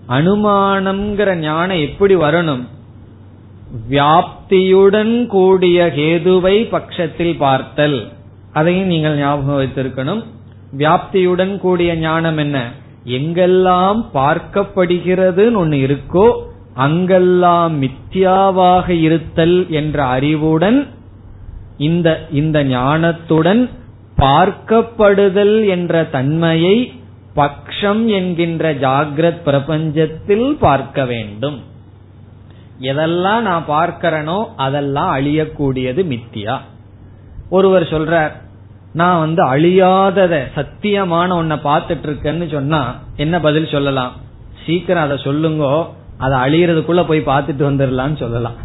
Speaker 1: அனுமானம்ங்கிற ஞானம் எப்படி வரணும்? வியாப்தியுடன் கூடிய ஹேதுவை பட்சத்தில் பார்த்தல். அதையும் நீங்கள் ஞாபகம் வைத்திருக்கணும். வியாப்தியுடன் கூடிய ஞானம் என்ன? எங்கெல்லாம் பார்க்கப்படுகிறதுன்னு ஒன்னு இருக்கோ அங்கெல்லாம் மித்யாவாக இருத்தல் என்ற அறிவுடன் இந்த இந்த ஞானத்துடன் பார்க்கப்படுதல் என்ற தன்மையை பக்ஷம் என்கின்ற ஜாகிரத் பிரபஞ்சத்தில் பார்க்க வேண்டும். எதெல்லாம் நான் பார்க்கிறனோ அதெல்லாம் அழியக்கூடியது மித்தியா ஒருவர் சொல்றார் நான் வந்து அழியாதத சத்தியமான ஒன்ன பாத்துட்டு இருக்கேன்னு சொன்னா என்ன பதில் சொல்லலாம்? சீக்கிரம் அதை சொல்லுங்கோ. அதை அழியறதுக்குள்ள போய் பார்த்துட்டு வந்துடலாம்னு சொல்லலாம்.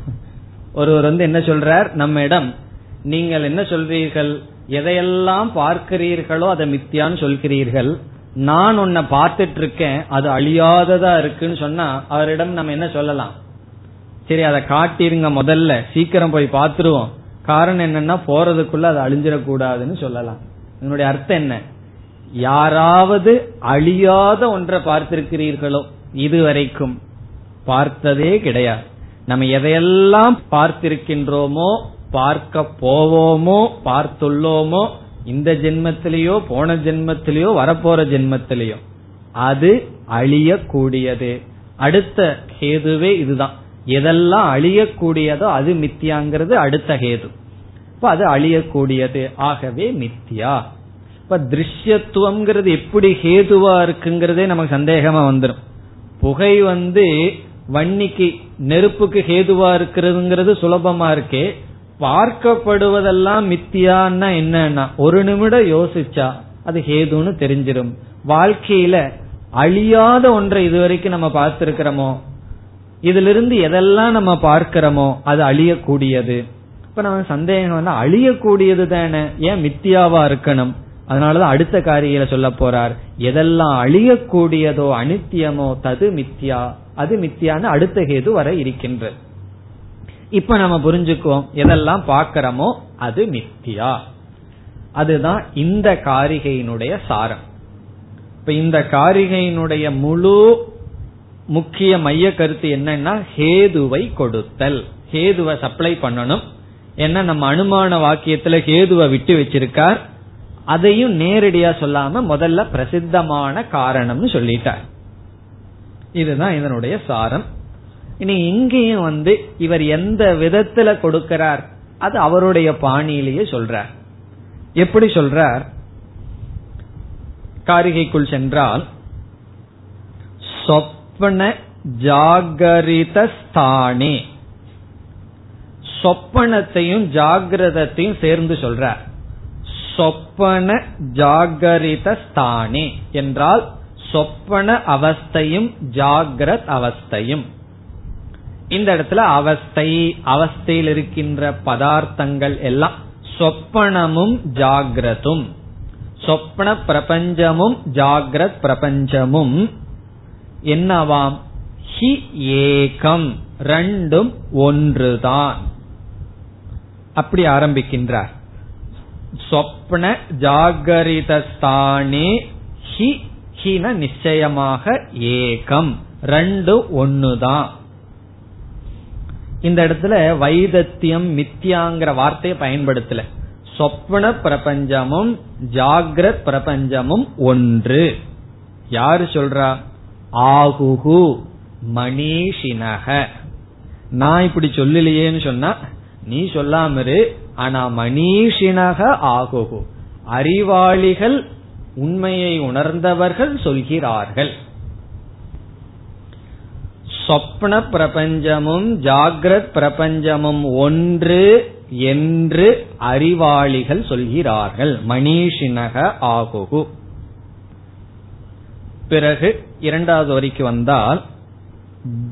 Speaker 1: ஒருவர் வந்து என்ன சொல்றார்? நம்ம இடம் நீங்கள் என்ன சொல்றீர்கள்? எதையெல்லாம் பார்க்கிறீர்களோ அதை மித்தியான்னு சொல்கிறீர்கள். நான் உன்னை பார்த்துட்டு இருக்கேன் அது அழியாததா இருக்குன்னு சொன்னா அவரிடம் நம்ம என்ன சொல்லலாம்? சரி அதை காட்டிருங்க முதல்ல. சீக்கிரம் போய் பார்த்துருவோம். காரணம் என்னன்னா போறதுக்குள்ள அது அழிஞ்சிடக்கூடாதுன்னு சொல்லலாம். என்னுடைய அர்த்தம் என்ன? யாராவது அழியாத ஒன்றை பார்த்திருக்கிறீர்களோ இதுவரைக்கும் பார்த்ததே கிடையாது. நம்ம எதையெல்லாம் பார்த்திருக்கின்றோமோ பார்க்க போவோமோ பார்த்துள்ளோமோ இந்த ஜென்மத்திலேயோ போன ஜென்மத்திலேயோ வரப்போற ஜென்மத்திலேயோ அது அழியக்கூடியது. அடுத்த ஹேதுவே இதுதான். எதெல்லாம் அழியக்கூடியதோ அது மித்தியாங்கிறது அடுத்த ஹேது. இப்ப அது அழியக்கூடியது. ஆகவே மித்தியா. இப்ப திருஷ்யத்துவம்ங்கிறது எப்படி ஹேதுவா இருக்குங்கிறதே நமக்கு சந்தேகமா வந்துடும் புகை வந்து வன்னிக்கு நெருப்புக்கு ஹேதுவா இருக்கிறதுங்கிறது சுலபமா இருக்கே. பார்க்கப்படுவதெல்லாம் மித்தியான்னா என்னன்னா ஒரு நிமிடம் யோசிச்சா அது ஹேதுன்னு தெரிஞ்சிடும் வாழ்க்கையில அழியாத ஒன்றை இதுவரைக்கும் நம்ம பார்த்திருக்கிறோமோ இதிலிருந்து எதெல்லாம் நம்ம பார்க்கிறோமோ அது அழியக்கூடியது. இப்ப நம்ம சந்தேகம் வந்து அழியக்கூடியது தானே? ஏன் மித்தியாவா இருக்கணும்? அதனாலதான் அடுத்த காரியில சொல்ல போறார் எதெல்லாம் அழியக்கூடியதோ அனித்தியமோ தது மித்தியா அது மித்தியான்னு அடுத்த கேது வர இருக்கின்றது இப்ப நம்ம புரிஞ்சுக்குவோம் எதெல்லாம் பாக்கிறோமோ அது மித்தியா அதுதான் இந்த காரிகையினுடைய சாரம். இப்ப இந்த காரிகையினுடைய முழு முக்கிய மைய கருத்து என்னன்னா ஹேதுவை கொடுத்தல். ஹேதுவை சப்ளை பண்ணணும். ஏன்னா நம்ம அனுமான வாக்கியத்துல ஹேதுவை விட்டு வச்சிருக்கார். அதையும் நேரடியா சொல்லாம முதல்ல பிரசித்தமான காரணம்னு சொல்லிட்டார். இதுதான் இதனுடைய சாரம். இனி இங்கேயும் வந்து இவர் எந்த விதத்துல கொடுக்கிறார் அது அவருடைய பாணியிலேயே சொல்றார். எப்படி சொல்றார்? காரிகைக்குள் சென்றால் சொப்பன ஜாகரிதஸ்தானே சொப்பனத்தையும் ஜாகிரதத்தையும் சேர்ந்து சொல்றார். சொப்பன ஜாகரிதஸ்தானே என்றால் சொப்பன அவஸ்தையும் ஜாகிரத் அவஸ்தையும். இந்த இடத்துல அவஸ்தை அவஸ்தையில் இருக்கின்ற பதார்த்தங்கள் எல்லாம் சொப்பனமும் ஜாகிரதும் சொப்ன பிரபஞ்சமும் ஜாகிரத் பிரபஞ்சமும் என்னவாம்? ஹி ஏகம் ரெண்டும் ஒன்றுதான். அப்படி ஆரம்பிக்கின்றார். சொப்ன ஜாகரிதஸ்தானே ஹி ஹின நிச்சயமாக ஏகம். ரெண்டு ஒன்னுதான் இந்த இடத்துல வைதத்தியம் மித்தியாங்கிற வார்த்தையை பயன்படுத்தல. சொப்ன பிரபஞ்சமும் ஜாகிரத் பிரபஞ்சமும் ஒன்று. யாரு சொல்றா? ஆகுகு மணிஷினக. நான் இப்படி சொல்லலையேன்னு சொன்னா நீ சொல்லாமரு ஆனா மணிஷினக ஆகுகு. அறிவாளிகள் உண்மையை உணர்ந்தவர்கள் சொல்கிறார்கள். சொப்ன பிரபஞ்சமும் ஜாகிரத் பிரபஞ்சமும் ஒன்று என்று அறிவாளிகள் சொல்கிறார்கள். மணிஷினக ஆகுகு. பிறகு இரண்டாவது வரிக்கு வந்தால்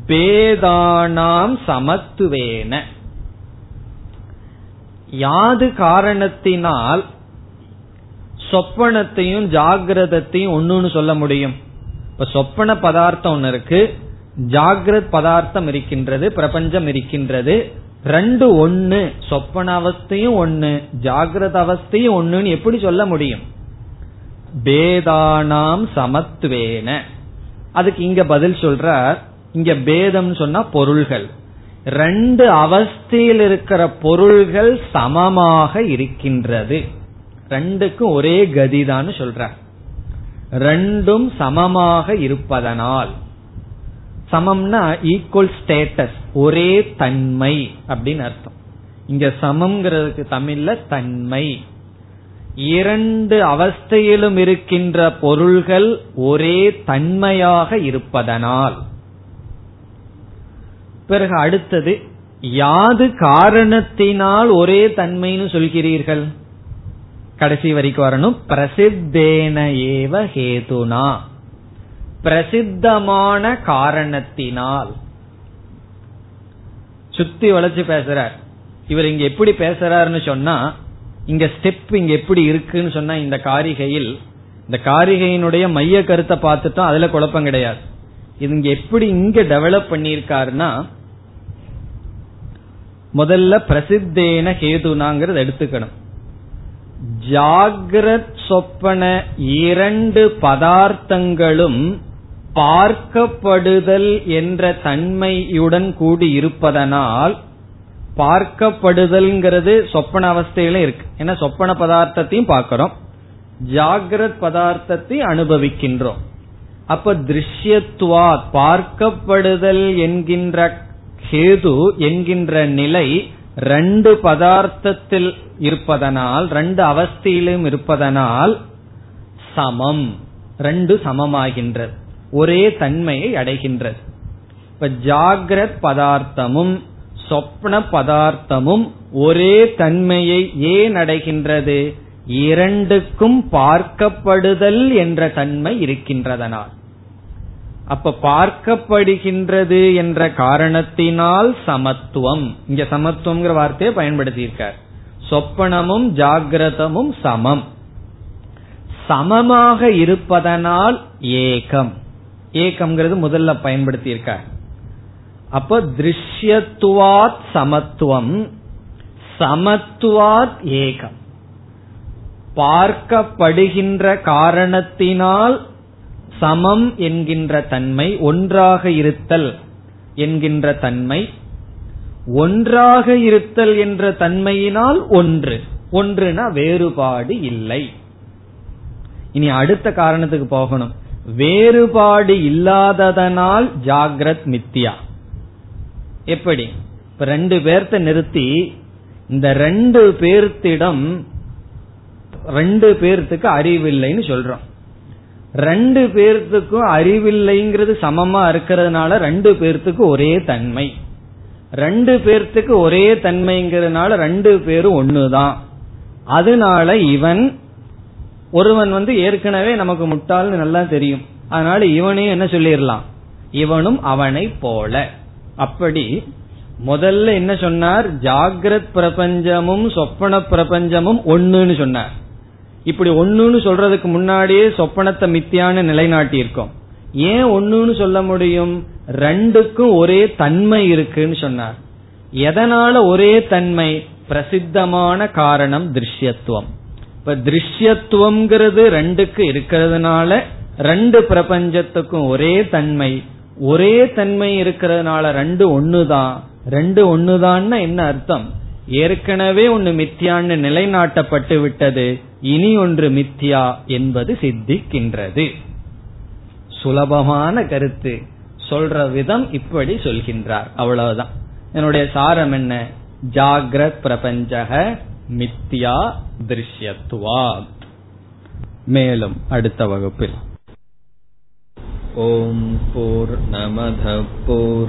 Speaker 1: பேதானாம் சமத்துவேன. யாது காரணத்தினால் சொப்பனத்தையும் ஜாகிரதத்தையும் ஒன்னுன்னு சொல்ல முடியும். இப்ப சொப்பன பதார்த்தம் ஒன்னு இருக்கு. ஜாகிரத் பதார்த்தம் இருக்கின்றது பிரபஞ்சம் இருக்கின்றது. ரெண்டு ஒன்னு சொப்பன அவஸ்தையும் ஒன்னு ஜாகிரத அவஸ்தையும் ஒண்ணுன்னு எப்படி சொல்ல முடியும்? பேதானாம் சமத்துவேன. அதுக்கு இங்க பதில் சொல்ற இங்க பேதம் சொன்னா பொருள்கள். ரெண்டு அவஸ்தையில் இருக்கிற பொருள்கள் சமமாக இருக்கின்றது. ரெண்டுக்கும் ஒரே கதிதான் சொல்ற. ரெண்டும் சமமாக இருப்பதனால். சமம்னா ஈக்குவல் ஸ்டேட்டஸ் ஒரே தன்மை அப்படின்னு அர்த்தம். இங்க சமம்ங்கிறதுக்கு தமிழ்ல தன்மை. இரண்டு அவஸ்தையிலும் இருக்கின்ற பொருள்கள் ஒரே தன்மையாக இருப்பதனால். பிறகு அடுத்தது யாது காரணத்தினால் ஒரே தன்மைன்னு சொல்கிறீர்கள்? கடைசி வரைக்கும் வரணும். பிரசித்தேன ஏவ ஹேதுனா. பிரசித்தமான காரணத்தினால். சுத்தி வளைச்சு பேசுறார். இவர் இங்க எப்படி பேசுறாருன்னு சொன்னா இங்க ஸ்டெப் இங்க எப்படி இருக்குன்னு சொன்னா இந்த காரிகையில் இந்த காரிகையினுடைய மைய கருத்தை பார்த்துட்டோம் அதுல குழப்பம் கிடையாது. இது இங்க எப்படி இங்க டெவலப் பண்ணிருக்காருன்னா முதல்ல பிரசித்தேன கேதுனாங்கிறது எடுத்துக்கணும். ஜாகிரத் சொப்பன இரண்டு பதார்த்தங்களும் பார்க்கப்படுதல் என்ற தன்மையுடன் கூடி இருப்பதனால் பார்க்கப்படுதல்ங்கிறது சொப்பன அவஸ்தையில இருக்கு. ஏன்னா சொப்பன பதார்த்தத்தையும் பார்க்கிறோம். ஜாகிரத் பதார்த்தத்தை அனுபவிக்கின்றோம். அப்ப திருஷ்யத்துவா பார்க்கப்படுதல் என்கின்ற ஹேது என்கின்ற நிலை ரெண்டு பதார்த்தத்தில் இருப்பதனால் ரெண்டு அவஸ்தியிலும் இருப்பதனால் சமம். ரெண்டு சமமாகின்றது. ஒரே தன்மையை அடைகின்றது. இப்ப ஜாகிரத் பதார்த்தமும் சொப்ன பதார்த்தமும் ஒரே தன்மையை ஏன் அடைகின்றது? இரண்டுக்கும் பார்க்கப்படுதல் என்ற தன்மை இருக்கின்றதனால். அப்ப பார்க்கப்படுகின்றது என்ற காரணத்தினால் சமத்துவம். இங்க சமத்துவம்ங்கிற வார்த்தையை பயன்படுத்தியிருக்கார். சொப்பனமும் ஜாகிரதமும் சமம். சமமாக இருப்பதனால் ஏகம். ஏகம்ங்கிறது முதல்ல பயன்படுத்தியிருக்கார். அப்போ திருஷ்யத்துவாத் சமத்துவம் சமத்துவாத் ஏகம். பார்க்கப்படுகின்ற காரணத்தினால் சமம் என்கின்ற தன்மை ஒன்றாக இருத்தல் என்கின்ற தன்மை ஒன்றாக இருத்தல் என்ற தன்மையினால் ஒன்று. ஒன்றுனா வேறுபாடு இல்லை. இனி அடுத்த காரணத்துக்கு போகணும். வேறுபாடு இல்லாததனால் ஜாகிரத் மித்தியா. எப்படி? இப்ப ரெண்டு பேர்த்த நிறுத்தி இந்த ரெண்டு பேர்த்திடம் ரெண்டு பேர்த்துக்கு அறிவில்லைன்னு சொல்றோம். ரெண்டு பேர்த்துக்கும் அறிவில்லைங்கிறது சமமா இருக்கிறதுனால ரெண்டு பேர்த்துக்கு ஒரே தன்மை. ரெண்டு பேர்த்துக்கு ஒரே தன்மைங்கிறதுனால ரெண்டு பேரும் ஒண்ணுதான். அதனால இவன் ஒருவன் வந்து ஏற்கனவே நமக்கு முட்டாள்னு நல்லா தெரியும். அதனால இவனையும் என்ன சொல்லிடலாம்? இவனும் அவனை போல. அப்படி முதல்ல என்ன சொன்னார்? ஜாகிரத் பிரபஞ்சமும் சொப்பன பிரபஞ்சமும் ஒண்ணுன்னு சொன்னார். இப்படி ஒன்னுன்னு சொல்றதுக்கு முன்னாடியே சொப்பனத்தை மித்தியான நிலைநாட்டி இருக்கோம் ஏன் ஒன்னுன்னு சொல்ல முடியும்? ரெண்டுக்கும் ஒரே தன்மை இருக்குன்னு சொன்னார். எதனால ஒரே தன்மை? பிரசித்தமான காரணம் திருஷ்யத்துவம். இப்ப திருஷ்யத்துவம்ங்கிறது ரெண்டுக்கு இருக்கிறதுனால ரெண்டு பிரபஞ்சத்துக்கும் ஒரே தன்மை. ஒரே தன்மை இருக்கிறதுனால ரெண்டு ஒண்ணுதான். ரெண்டு ஒண்ணுதான்னா என்ன அர்த்தம்? ஏற்கனவே ஒன்னு மித்தியான்னு நிலைநாட்டப்பட்டு விட்டது. இனி ஒன்று மித்தியா என்பது சித்திக்கின்றது. சுலபமான கருத்து. சொல்ற விதம் இப்படி சொல்கின்றார். அவ்வளவுதான். என்னுடைய சாரம் என்ன? ஜாகிரத் பிரபஞ்சக மித்யா திருஷ்யத்துவா மேலும் அடுத்த வகுப்பில். ஓம் போர் நமத போர்